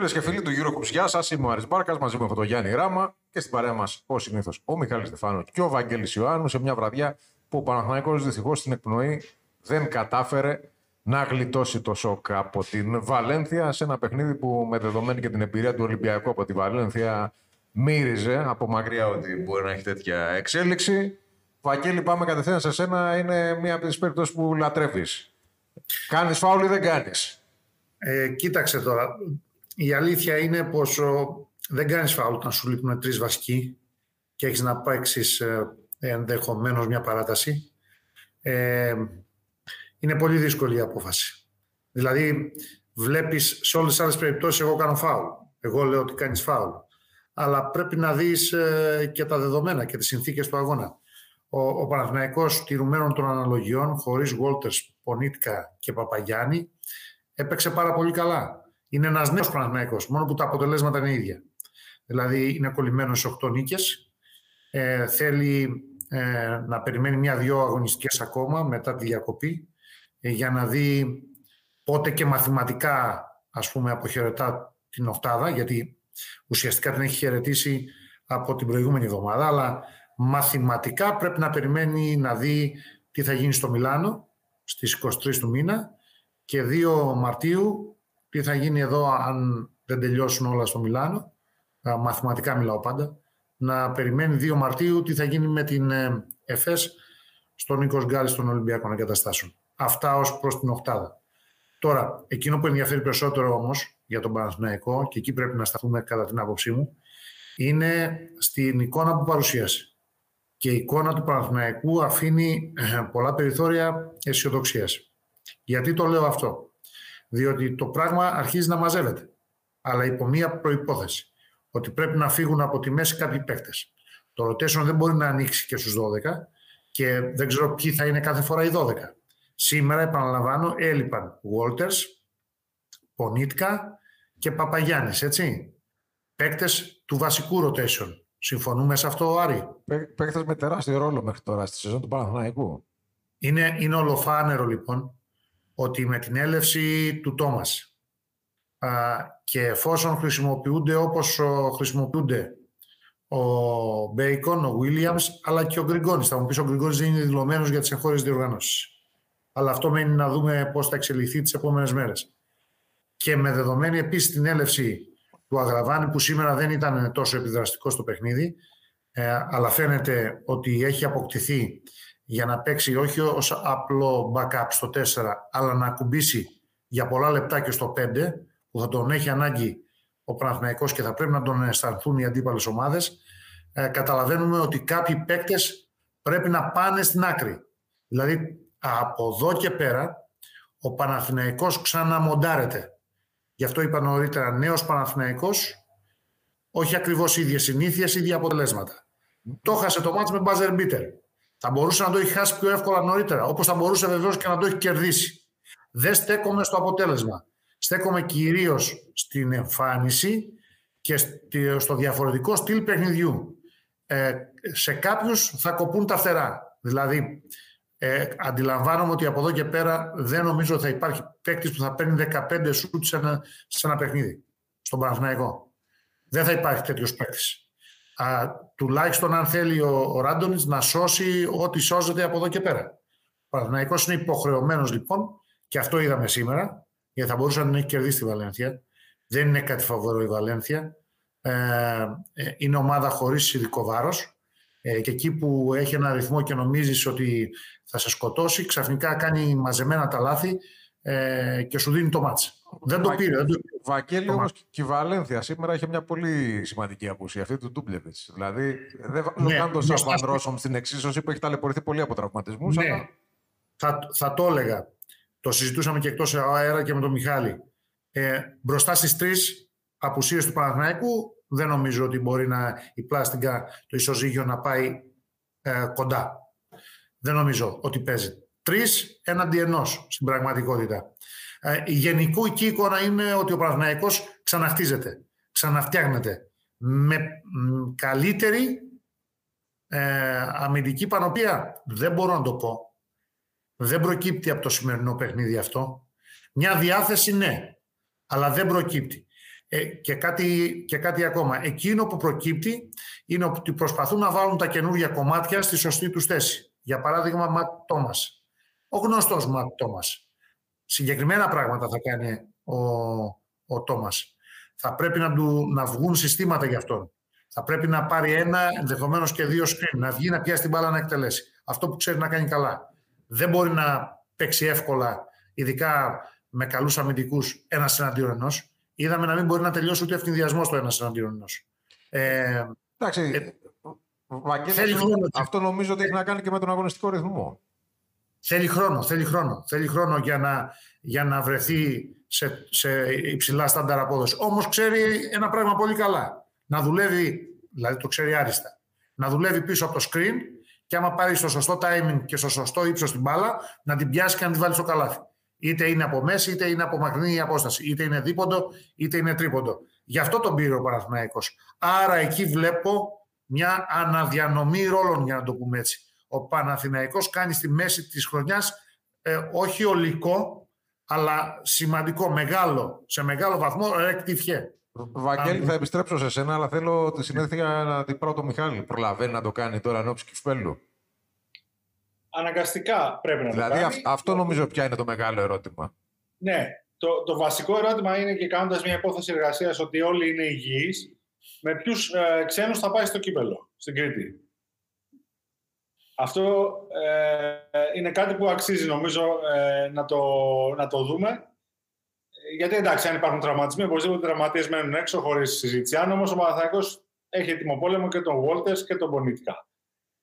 Φίλες και φίλοι του Euro γεια σας. Είμαι ο Άρης Μπάρκας, μαζί μου έχω τον Γιάννη Ράμα και στην παρέα μας, ω συνήθως, ο Μιχάλης Στεφάνο και ο Βαγγέλης Ιωάννου σε μια βραδιά που ο Παναθηναϊκός δυστυχώς στην εκπνοή δεν κατάφερε να γλιτώσει το σοκ από την Βαλένθια σε ένα παιχνίδι που με δεδομένη και την εμπειρία του Ολυμπιακού από τη Βαλένθια μύριζε από μακριά ότι μπορεί να έχει τέτοια εξέλιξη. Βαγγέλη, πάμε κατευθείαν σε σένα. Είναι μία από τις περιπτώσεις που λατρεύεις. Κάνεις φάουλ ή δεν κάνεις; Ε, κοίταξε τώρα. Η αλήθεια είναι πως δεν κάνεις φάουλ όταν σου λείπουν τρεις βασικοί και έχεις να παίξεις ε, ενδεχομένως μια παράταση. Ε, είναι πολύ δύσκολη η απόφαση. Δηλαδή, βλέπεις σε όλες τις άλλες περιπτώσεις εγώ κάνω φάουλ. Εγώ λέω ότι κάνεις φάουλ. Αλλά πρέπει να δεις ε, και τα δεδομένα και τις συνθήκες του αγώνα. Ο, ο Παναθηναϊκός τηρουμένων των αναλογιών, χωρίς Γόλτερς, Πονίτκα και Παπαγιάννη, έπαιξε πάρα πολύ καλά. Είναι ένας νέος Παναθυναϊκό, μόνο που τα αποτελέσματα είναι ίδια. Δηλαδή είναι κολλημένος σε 8 νίκες. Ε, θέλει ε, να περιμένει μια-δυο αγωνιστικές ακόμα μετά τη διακοπή ε, για να δει πότε και μαθηματικά ας πούμε αποχαιρετά την οκτάδα γιατί ουσιαστικά την έχει χαιρετήσει από την προηγούμενη εβδομάδα αλλά μαθηματικά πρέπει να περιμένει να δει τι θα γίνει στο Μιλάνο στις 23 του μήνα και 2 Μαρτίου τι θα γίνει εδώ αν δεν τελειώσουν όλα στο Μιλάνο, μαθηματικά μιλάω πάντα, να περιμένει 2 Μαρτίου τι θα γίνει με την ε, ΕΦΕΣ στον Νίκος Γκάλης των Ολυμπιακών Εγκαταστάσεων. Αυτά ως προς την οκτάδα. Τώρα, εκείνο που ενδιαφέρει περισσότερο όμως για τον Παναθηναϊκό και εκεί πρέπει να σταθούμε κατά την άποψή μου, είναι στην εικόνα που παρουσίασε. Και η εικόνα του Παναθηναϊκού αφήνει ε, πολλά περιθώρια αισιοδοξίας. Γιατί το λέω αυτό; Διότι το πράγμα αρχίζει να μαζεύεται. Αλλά υπό μία προπόθεση. Ότι πρέπει να φύγουν από τη μέση κάποιοι παίκτες. Το rotation δεν μπορεί να ανοίξει και στους 12 και δεν ξέρω ποιοι θα είναι κάθε φορά οι 12. Σήμερα, επαναλαμβάνω, έλειπαν Walters, Πονίτκα και Παπαγιάννης, έτσι. Παίκτες του βασικού rotation. Συμφωνούμε σε αυτό, Άρη; Παίκτες με τεράστιο ρόλο μέχρι τώρα στη σεζόν του Παναθηναϊκού. Είναι, είναι ολοφάνερο λοιπόν ότι με την έλευση του Τόμας και εφόσον χρησιμοποιούνται όπως χρησιμοποιούνται ο Μπέικον, ο Βίλιαμς, αλλά και ο Γκριγκόνης. Θα μου πεις ο Γκριγκόνης δεν είναι δηλωμένος για τις εγχώριες διοργανώσεις. Αλλά αυτό μένει να δούμε πώς θα εξελιχθεί τις επόμενες μέρες. Και με δεδομένη επίσης την έλευση του Αγραβάνη που σήμερα δεν ήταν τόσο επιδραστικό στο παιχνίδι, ε, αλλά φαίνεται ότι έχει αποκτηθεί για να παίξει όχι ως απλό backup στο 4, αλλά να ακουμπήσει για πολλά λεπτά και στο 5, που θα τον έχει ανάγκη ο Παναθηναϊκός και θα πρέπει να τον αισθανθούν οι αντίπαλες ομάδες, ε, καταλαβαίνουμε ότι κάποιοι παίκτες πρέπει να πάνε στην άκρη. Δηλαδή, από εδώ και πέρα, ο Παναθηναϊκός ξαναμοντάρεται. Γι' αυτό είπα νωρίτερα, νέος Παναθηναϊκός, όχι ακριβώς ίδιες συνήθειες, ίδια αποτελέσματα. Το χάσε το μάτς με buzzer beater. Θα μπορούσε να το έχει χάσει πιο εύκολα νωρίτερα, όπως θα μπορούσε βεβαίως και να το έχει κερδίσει. Δεν στέκομαι στο αποτέλεσμα. Στέκομαι κυρίως στην εμφάνιση και στο διαφορετικό στυλ παιχνιδιού. Ε, σε κάποιους θα κοπούν τα φτερά. Δηλαδή, ε, αντιλαμβάνομαι ότι από εδώ και πέρα δεν νομίζω ότι θα υπάρχει παίκτης που θα παίρνει 15 σουτς σε ένα, σε ένα παιχνίδι. Στον Παναθηναϊκό. Δεν θα υπάρχει τέτοιος παίκτης α, τουλάχιστον αν θέλει ο, ο Ράντονιτς να σώσει ό,τι σώζεται από εδώ και πέρα. Ο Παναθηναϊκός είναι υποχρεωμένος λοιπόν και αυτό είδαμε σήμερα γιατί θα μπορούσε να έχει κερδίσει τη Βαλένθια. Δεν είναι κάτι φαβορό η Βαλένθια. Ε, ε, είναι ομάδα χωρίς ειδικό βάρος ε, και εκεί που έχει ένα ρυθμό και νομίζεις ότι θα σε σκοτώσει ξαφνικά κάνει μαζεμένα τα λάθη ε, και σου δίνει το μάτς. Δεν το πήρε. Δεν το πήρε. Βαγγέλη όμως και η Βαλένθια σήμερα είχε μια πολύ σημαντική απουσία αυτή του Ντούμπλεβιτς. Δηλαδή δεν βάλω ναι, καν τον Σάμπαν Ρώσομ στην εξίσωση που έχει ταλαιπωρηθεί πολύ από τραυματισμούς. Ναι. Αλλά... Θα, θα το έλεγα. Το συζητούσαμε και εκτός αέρα και με τον Μιχάλη. Ε, μπροστά στις τρεις απουσίες του Παναθηναϊκού δεν νομίζω ότι μπορεί να η πλάστιγκα, το ισοζύγιο να πάει ε, κοντά. Δεν νομίζω ότι παίζει. Τρεις έναντι ενός στην πραγματικότητα. Ε, η γενική εικόνα είναι ότι ο Παναθηναϊκός ξαναχτίζεται, ξαναφτιάχνεται με καλύτερη ε, αμυντική πανοπία. Δεν μπορώ να το πω. Δεν προκύπτει από το σημερινό παιχνίδι αυτό. Μια διάθεση ναι, αλλά δεν προκύπτει. Ε, και, κάτι, και κάτι ακόμα. Εκείνο που προκύπτει είναι ότι προσπαθούν να βάλουν τα καινούργια κομμάτια στη σωστή τους θέση. Για παράδειγμα, Ματ Τόμας. Ο γνωστός Ματ Τόμας. Συγκεκριμένα πράγματα θα κάνει ο, ο Τόμας. Θα πρέπει να, του, να βγουν συστήματα για αυτόν. Θα πρέπει να πάρει ένα, ενδεχομένως και δύο screen, να βγει να πιάσει την μπάλα να εκτελέσει. Αυτό που ξέρει να κάνει καλά. Δεν μπορεί να παίξει εύκολα, ειδικά με καλούς αμυντικούς, ένας εναντίον ενός. Είδαμε να μην μπορεί να τελειώσει ούτε ευθυνδιασμό το ένας εναντίον ενός. Ε, Εντάξει. Ε, Βαγγέλη, αυτό νομίζω ότι έχει να κάνει και με τον αγωνιστικό ρυθμό. Θέλει χρόνο, θέλει χρόνο. Θέλει χρόνο για να, για να βρεθεί σε, σε υψηλά στάνταρ απόδοσης. Όμως ξέρει ένα πράγμα πολύ καλά. Να δουλεύει, δηλαδή το ξέρει άριστα, να δουλεύει πίσω από το screen και άμα πάρει στο σωστό timing και στο σωστό ύψος την μπάλα, να την πιάσει και να την βάλει στο καλάθι. Είτε είναι από μέση, είτε είναι από μακρινή η απόσταση. Είτε είναι δίποντο, είτε είναι τρίποντο. Γι' αυτό τον πήρε ο Παναθηναϊκός. Άρα εκεί βλέπω μια αναδιανομή ρόλων, για να το πούμε έτσι. Ο Παναθηναϊκός κάνει στη μέση της χρονιάς ε, όχι ολικό, αλλά σημαντικό, μεγάλο, σε μεγάλο βαθμό ρεκτιφιέ. Βαγγέλη, θα επιστρέψω σε σένα, αλλά θέλω τη συνέχεια να την πάω το Μιχάλη. Προλαβαίνει να το κάνει τώρα ενώψη κυφπέλου. Αναγκαστικά πρέπει να δηλαδή, το κάνει. Δηλαδή αυτό νομίζω πια είναι το μεγάλο ερώτημα. Ναι. Το, το βασικό ερώτημα είναι και κάνοντας μια υπόθεση εργασίας ότι όλοι είναι υγιείς, με ποιους ε, ξένους θα πάει στο κύπελο στην Κρήτη. Αυτό ε, είναι κάτι που αξίζει νομίζω ε, να, το, να το δούμε. Γιατί εντάξει, αν υπάρχουν τραυματισμοί, οπωσδήποτε τραυματίες μένουν έξω χωρίς συζήτηση. Αν όμως ο Παναθανικό έχει έτοιμο πόλεμο και τον Βόλτερ και τον Πονίτικα.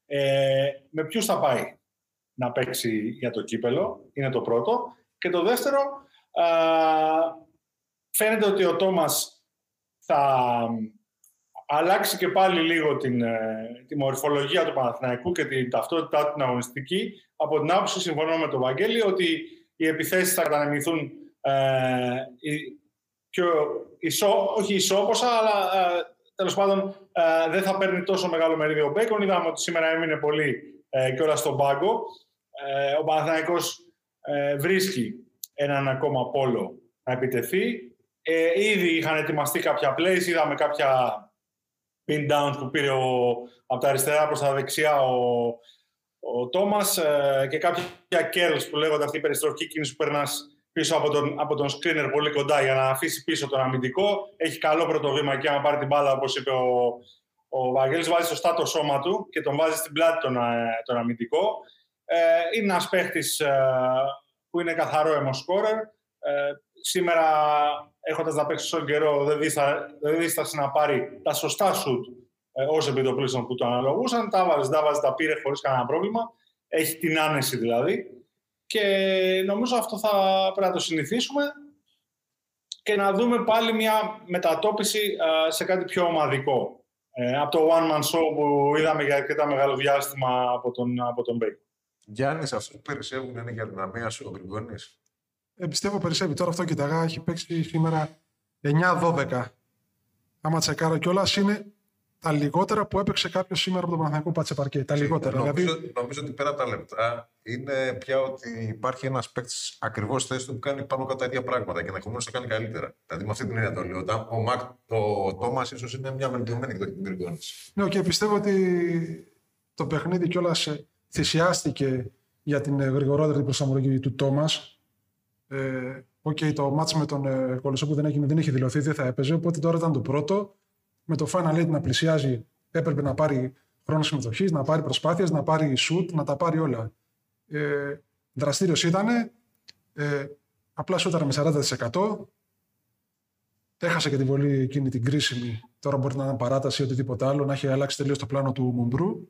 Ε, με ποιους θα πάει να παίξει για το κύπελο, είναι το πρώτο. Και το δεύτερο, α, φαίνεται ότι ο Τόμας θα αλλάξει και πάλι λίγο την, ε, τη μορφολογία του Παναθηναϊκού και την ταυτότητά την αγωνιστική. Από την άποψη, συμφωνώ με τον Βαγγέλη, ότι οι επιθέσεις θα κατανεμηθούν ε, πιο ισό, όχι ισόποσα, αλλά ε, τέλος πάντων ε, δεν θα παίρνει τόσο μεγάλο μερίδιο ο Μπέκον. Είδαμε ότι σήμερα έμεινε πολύ ε, και όλα στον πάγκο. Ε, ο Παναθηναϊκός ε, βρίσκει έναν ακόμα πόλο να επιτεθεί. Ε, ήδη είχαν ετοιμαστεί κάποια plays, είδαμε κάποια pin downs που πήρε ο, από τα αριστερά προς τα δεξιά ο, ο Τόμας ε, και κάποια curls που λέγονται αυτή η περιστροφική κίνηση που περνάς πίσω από τον, από τον screener πολύ κοντά για να αφήσει πίσω τον αμυντικό. Έχει καλό πρώτο βήμα και άμα πάρει την μπάλα όπως είπε ο, ο Βαγγέλης βάζει σωστά το σώμα του και τον βάζει στην πλάτη τον, ε, τον αμυντικό. Ε, είναι ένας παίχτης ε, που είναι καθαρόαιμος σκόρερ. Ε, σήμερα έχοντας να παίξει τόσο καιρό, δεν δίστασε να πάρει τα σωστά σουτ ε, ως επί το πλείστον που του αναλογούσαν. Τα βάζεις, τα βάζεις, τα πήρε χωρίς κανένα πρόβλημα. Έχει την άνεση δηλαδή. Και νομίζω αυτό θα πρέπει να το συνηθίσουμε και να δούμε πάλι μια μετατόπιση ε, σε κάτι πιο ομαδικό. Ε, από το one man show που είδαμε για αρκετά μεγάλο διάστημα από τον, από τον Μπέικ. Γιάννης, αυτό που περισσεύουν είναι για την αμία σου ο Γκριγκόνης. Ε, πιστεύω περισσεύει. Τώρα αυτό κοιταγά, έχει παίξει σήμερα 9-12. Άμα τσεκάρω κιόλας είναι τα λιγότερα που έπαιξε κάποιος σήμερα από τον Παναθανικό Πατσεπαρκέ. Τα λιγότερα. Νομίζω, δηλαδή... νομίζω ότι πέρα από τα λεπτά είναι πια ότι υπάρχει ένας παίκτης ακριβώς θέση του που κάνει πάνω κατά τα ίδια πράγματα και ενδεχομένως θα κάνει καλύτερα. Δηλαδή με αυτή την έννοια το λέω. Ο, Μακ, το Τόμας ίσως είναι μια βελτιωμένη εκδοχή του Γκριγκόνη. Ναι, και πιστεύω ότι το παιχνίδι κιόλας θυσιάστηκε για την γρηγορότερη προσαρμογή του Τόμας ε, okay, το μάτς με τον ε, που δεν, έχει, δεν έχει δηλωθεί, δεν θα έπαιζε. Οπότε τώρα ήταν το πρώτο. Με το Final Eight να πλησιάζει, έπρεπε να πάρει χρόνο συμμετοχής, να πάρει προσπάθειες, να πάρει shoot, να τα πάρει όλα. Ε, Δραστήριος ήταν. Ε, απλά σούταρε με 40%. Έχασε και την βολή εκείνη την κρίσιμη. Τώρα μπορεί να είναι παράταση ή οτιδήποτε άλλο, να έχει αλλάξει τελείως το πλάνο του Μουμπρού.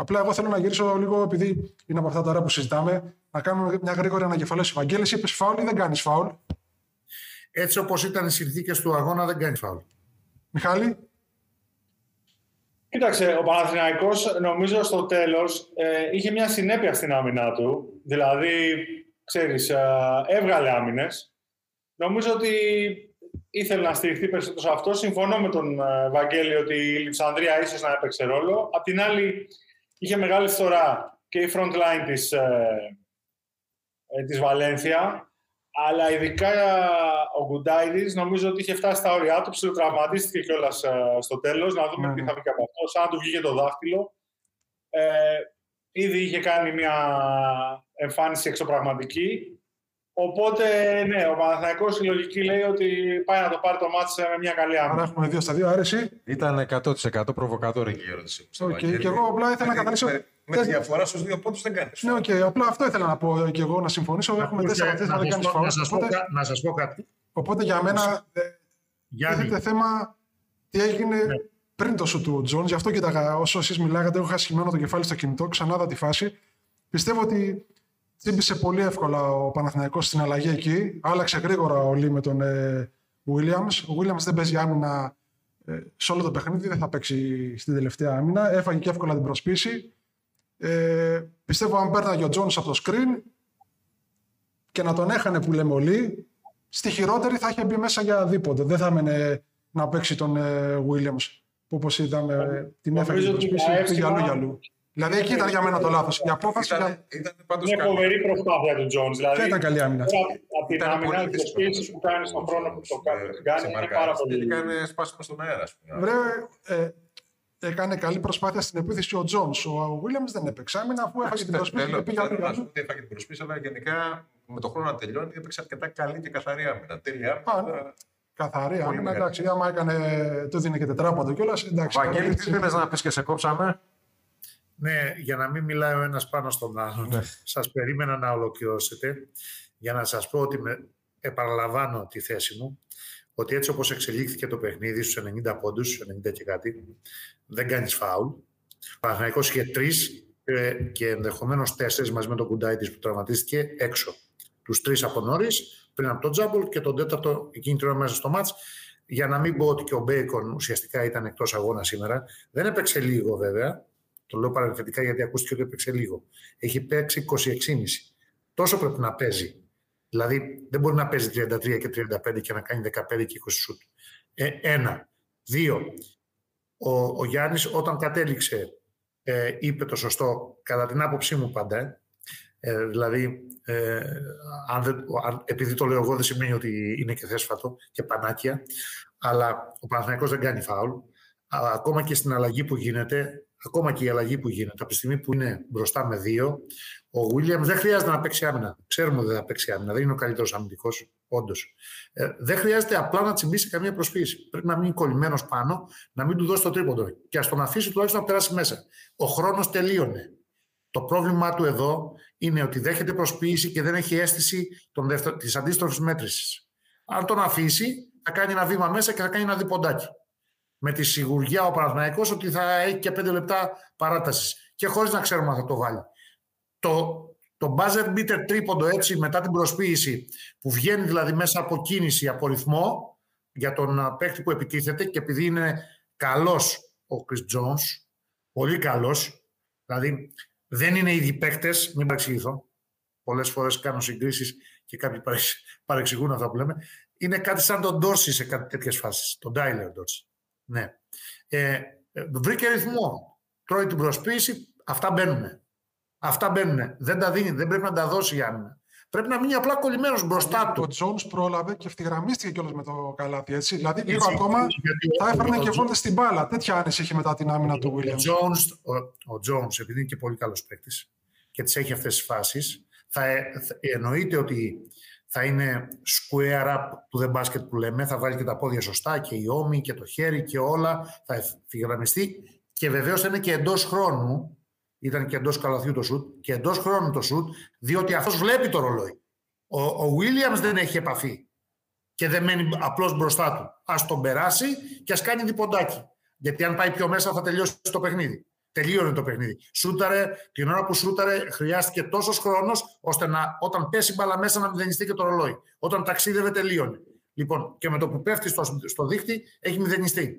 Απλά εγώ θέλω να γυρίσω λίγο, επειδή είναι από αυτά τα ώρα που συζητάμε, να κάνουμε μια γρήγορη ανακεφαλαίωση. Βαγγέλη, είπες φάουλ ή δεν κάνεις φάουλ; Έτσι όπως ήταν οι συνθήκες του αγώνα, δεν κάνεις φάουλ. Μιχάλη; Κοίταξε, ο Παναθηναϊκός νομίζω στο τέλος ε, είχε μια συνέπεια στην άμυνά του. Δηλαδή, ξέρεις, ε, έβγαλε άμυνες. Νομίζω ότι ήθελε να στηριχθεί περισσότερο σε αυτό. Συμφωνώ με τον ε, Βαγγέλη ότι η Λιψανδρία ίσως να έπαιξε ρόλο. Απ' την άλλη, είχε μεγάλη φθορά και η front line της, ε, ε, της Βαλένθια, αλλά ειδικά ο Γκουντάιδης νομίζω ότι είχε φτάσει στα όρια του, ψιλοτραυματίστηκε κιόλας ε, στο τέλος. Να δούμε Ναι, τι ναι. θα βγει από αυτός. Σαν να του βγήκε το δάχτυλο. Ε, ήδη είχε κάνει μια εμφάνιση εξωπραγματική. Οπότε, ναι, ο Παναθηναϊκός η λογική λέει ότι πάει να το πάρει το μάτς με μια καλή Άρα άμυνα. έχουμε δύο στα δύο. Άρεση. Ήταν 100% προβοκατόρικη η ερώτηση. στο Οκ, Βαγγέλη. και εγώ απλά ήθελα να Με- καταλήξω- Με, με τη διαφορά στους δύο πόντους δεν κάνεις. Ναι, οκ. Απλά αυτό ήθελα να πω και εγώ να συμφωνήσω. Έχουμε Ακούστε, τέσσερα τέσσερα, να δεν σας κάνεις πω- να φάουλ. σας πω Οπότε, κα- Να σας πω κάτι. οπότε για μένα ε, Γιάννη, τίθεται θέμα τι έγινε Ναι. πριν το σουτ του Τζόουνς. Γι' αυτό κοίταγα όσο εσείς μιλάγατε, έχω χάσει χωμένο το κεφάλι στο κινητό, ξανά είδα τη φάση. Πιστεύω ότι τσίμπησε πολύ εύκολα ο Παναθηναϊκός στην αλλαγή εκεί. Άλλαξε γρήγορα ο Λί με τον ε, Williams. Ο Williams δεν παίζει άμυνα ε, σε όλο το παιχνίδι, δεν θα παίξει στην τελευταία άμυνα. Έφαγε και εύκολα την προσποίηση. Ε, πιστεύω αν πέρναγε ο Τζόουνς από το screen και να τον έχανε που λέμε όλοι, στη χειρότερη θα είχε μπει μέσα για δίποτε. Δεν θα έμενε να παίξει τον ε, Williams που όπως είδαμε την έφαγε Νομίζω την ότι προσπίση τα πήγε εύσημα- αλλού για αλλού. Δηλαδή εκεί ήταν για μένα το λάθος. Η απόφαση Ήταν, για... ήταν πάντως Είναι καλή. φοβερή προσπάθεια του Jones. Δηλαδή, Ποια ήταν καλή άμυνα. πέρα από την Ήταν άμυνα, πολύ οι δύσκολο. προσπίσεις που κάνει στον χρόνο που το κάνει, Ε, την κάνει σε είναι μαρκάρισμα. πάρα πολύ. Και έκανε σπάσιμο στον αέρα, ας πούμε. Βρε, ε, έκανε καλή προσπάθεια στην επίθεση ο Τζόνς. Ο Williams δεν έπαιξε άμυνα αφού έφαγε την προσπίση και Τέλος, πήγε αλλού θέλω για να σου αλλού. πω ότι έφαγε την προσπίση, αλλά γενικά με το χρόνο να τελειώνει έπαιξε αρκετά καλή και καθαρή άμυνα. Τέλεια Α, άμυνα. ναι. Καθαρή Πολύ άμυνα, μεγάλη. εντάξει, άμα έκανε, του δίνει και τετράποντο κιόλας, εντάξει. Βαγγέλη, καλή- τι θες να πεις και σε κόψαμε; Ναι, για να μην μιλάει ο ένας πάνω στον άλλον. Ναι. Σας περίμενα να ολοκληρώσετε για να σας πω ότι με, επαναλαμβάνω τη θέση μου ότι έτσι όπως εξελίχθηκε το παιχνίδι στους 90 πόντους, στους 90 και κάτι, δεν κάνεις φάουλ. Ο Παναθηναϊκός είχε τρεις ε, και ενδεχομένως τέσσερις μαζί με τον Κουντάιτης που τραυματίστηκε έξω. Τους τρεις από νωρίς, πριν από τον Τζάμπολ και τον τέταρτο εκείνη την ώρα μέσα στο μάτς. Για να μην πω ότι και ο Μπέικον ουσιαστικά ήταν εκτός αγώνας σήμερα. Δεν έπαιξε λίγο βέβαια, το λέω παρενθετικά γιατί ακούστηκε ότι έπαιξε λίγο. Έχει παίξει 26,5. Τόσο πρέπει να παίζει. Δηλαδή δεν μπορεί να παίζει 33 και 35 και να κάνει 15 και 20 σουτ. Ε, ένα. Δύο. Ο, ο Γιάννης όταν κατέληξε ε, είπε το σωστό, κατά την άποψή μου πάντα. ε. Ε, δηλαδή, ε, αν δεν, αν, επειδή το λέω εγώ δεν σημαίνει ότι είναι και θέσφατο και πανάκια, αλλά ο Παναθηναϊκός δεν κάνει φάουλ. Α, ακόμα και στην αλλαγή που γίνεται, ακόμα και η αλλαγή που γίνεται, από τη στιγμή που είναι μπροστά με δύο, ο Williams δεν χρειάζεται να παίξει άμυνα. Ξέρουμε ότι δεν θα παίξει άμυνα, δεν είναι ο καλύτερος αμυντικός, όντως. Ε, δεν χρειάζεται απλά να τσιμπήσει καμία προσποίηση. Πρέπει να μείνει κολλημένος πάνω, να μην του δώσει το τρίποντο και ας τον αφήσει τουλάχιστον να περάσει μέσα. Ο χρόνος τελείωνε. Το πρόβλημά του εδώ είναι ότι δέχεται προσποίηση και δεν έχει αίσθηση της αντίστροφης μέτρησης. Αν τον αφήσει, θα κάνει ένα βήμα μέσα και θα κάνει ένα διποντάκι. Με τη σιγουριά ο Παναθηναϊκός ότι θα έχει και πέντε λεπτά παράτασης. Και χωρίς να ξέρουμε αν θα το βάλει. Το, το buzzer beater τρίποντο έτσι μετά την προσποίηση, που βγαίνει δηλαδή μέσα από κίνηση, από ρυθμό, για τον παίκτη που επιτίθεται και επειδή είναι καλός ο Chris Jones, πολύ καλός, δηλαδή δεν είναι ήδη παίκτες, μην παρεξηγηθώ, πολλές φορές κάνω συγκρίσεις και κάποιοι παρεξηγούν αυτά που λέμε, είναι κάτι σαν τον Dorsey σε κάτι τέτοιες φάσεις, τον Tyler Dorsey. Ναι. Ε, βρήκε ρυθμό, τρώει την προσποίηση, αυτά μπαίνουν. Αυτά μπαίνουν. Δεν τα δίνει, δεν πρέπει να τα δώσει η άμυνα. Πρέπει να μείνει απλά κολλημένος μπροστά του. Ο Τζόνς πρόλαβε και ευθυγραμμίστηκε κιόλας με το καλάθι. Έτσι. Δηλαδή, λίγο ακόμα θα έφερνε και βόλτε στην μπάλα. Τέτοια άνεση είχε μετά την άμυνα του Williams. Ο, ο Jones, επειδή είναι και πολύ καλός παίκτης και τις έχει αυτές τις φάσεις, θα, θα εννοείται ότι θα είναι square up του the basket που λέμε, θα βάλει και τα πόδια σωστά και η ώμη και το χέρι και όλα, θα ευθυγραμμιστεί και βεβαίως θα είναι και εντός χρόνου ήταν και εντός καλαθιού το σουτ και εντός χρόνου το σουτ, διότι αυτός βλέπει το ρολόι. Ο, ο Williams δεν έχει επαφή και δεν μένει απλώς μπροστά του. Α τον περάσει και ας κάνει διποντάκι. Γιατί αν πάει πιο μέσα θα τελειώσει το παιχνίδι. Τελείωνε το παιχνίδι. Σούταρε, την ώρα που σούταρε, χρειάστηκε τόσος χρόνος ώστε να, όταν πέσει μπαλά μέσα να μηδενιστεί και το ρολόι. Όταν ταξίδευε, τελείωνε. Λοιπόν, και με το που πέφτει στο, στο δίχτυ, έχει μηδενιστεί.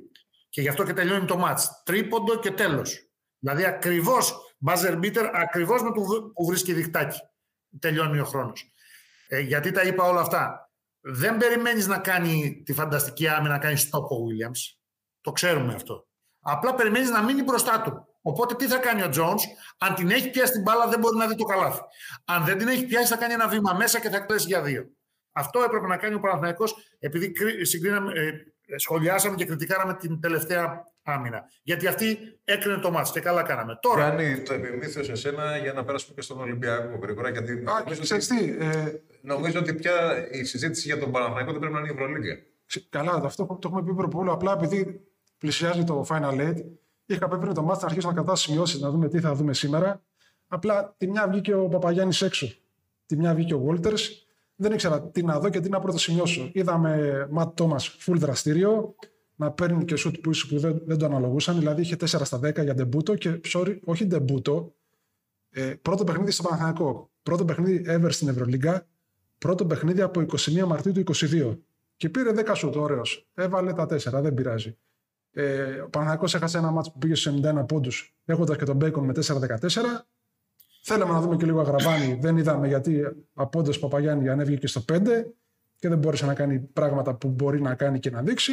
Και γι' αυτό και τελειώνει το μάτς. Τρίποντο και τέλος. Δηλαδή ακριβώς buzzer beater, ακριβώς με το που βρίσκει διχτάκι. Τελειώνει ο χρόνος. Ε, γιατί τα είπα όλα αυτά. Δεν περιμένεις να κάνει τη φανταστική άμυνα, να κάνει stop ο Williams. Το ξέρουμε αυτό. Απλά περιμένεις να μείνει μπροστά του. Οπότε τι θα κάνει ο Jones, αν την έχει πιάσει την μπάλα, δεν μπορεί να δει το καλάθι. Αν δεν την έχει πιάσει, θα κάνει ένα βήμα μέσα και θα κλέσει για δύο. Αυτό έπρεπε να κάνει ο Παναθηναϊκός επειδή συγκρίναμε, ε, σχολιάσαμε και κριτικάραμε την τελευταία άμυνα. Γιατί αυτή έκρινε το μάτς και καλά κάναμε. Τώρα... Κάνει το επιμήθειο σε σένα για να περάσουμε και στον Ολυμπιακό γρήγορα. Γιατί Α, νομίζω, ξέρεις ότι, τι, ε, νομίζω ότι πια η συζήτηση για τον Παναθηναϊκό δεν πρέπει να είναι η Ευρωλίγκα. ξε- καλά, αυτό το έχουμε πει προπόλου. Απλά επειδή πλησιάζει το Final Eight, είχα πει πριν το μάτς να αρχίσω να κρατάω σημειώσεις, να δούμε τι θα δούμε σήμερα. Απλά τη μια βγήκε ο Παπαγιάννης έξω. Τη μια βγήκε ο Βόλτερ. Δεν ήξερα τι να δω και τι να πρωτοσημειώσω. Είδαμε Ματ Τόμα full δραστήριο, να παίρνει και σουτ που, που δεν, δεν το αναλογούσαν. Δηλαδή είχε 4 στα 10 για ντεμπούτο και sorry, όχι ντεμπούτο. Ε, πρώτο παιχνίδι στο Παναθηναϊκό. Πρώτο παιχνίδι ever στην Ευρωλίγκα. Πρώτο παιχνίδι από 21 Μαρτίου του 22. Και πήρε 10 σουτ, ωραίος. Έβαλε τα 4, δεν πειράζει. Ε, ο Παναθηναϊκός έχασε ένα μάτσο που πήγε στους 91 πόντους, έχοντας και τον Μπέικον με 4-14. Θέλαμε να δούμε και λίγο Αγραβάνη. Δεν είδαμε γιατί απόντος Παπαγιάννη ανέβηκε και στο 5 και δεν μπόρεσε να κάνει πράγματα που μπορεί να κάνει και να δείξει.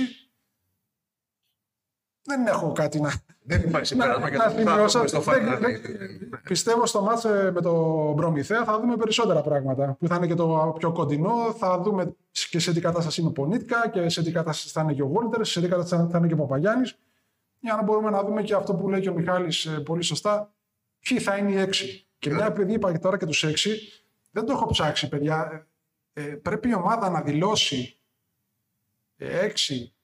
Δεν έχω κάτι να, Δεν υπάρχει να, συμπέρασμα να γιατί θα σημειώσω. δούμε στο Δεν- Final δεν- Eight. Πιστεύω στο μάτς ε, με το Προμηθέα θα δούμε περισσότερα πράγματα. Που θα είναι και το πιο κοντινό. Θα δούμε και σε τι κατάσταση είναι ο Πονίτκα και σε τι κατάσταση θα είναι και ο Βόλτερ, σε τι κατάσταση θα είναι και ο Παπαγιάννης. Για να μπορούμε να δούμε και αυτό που λέει και ο Μιχάλης ε, πολύ σωστά. Ποιοι θα είναι οι έξι. Και μια επειδή είπα και τώρα και τους έξι, δεν το έχω ψάξει, παιδιά. Ε, ε, πρέπει η ομάδα να δηλώσει ε, έξι ε,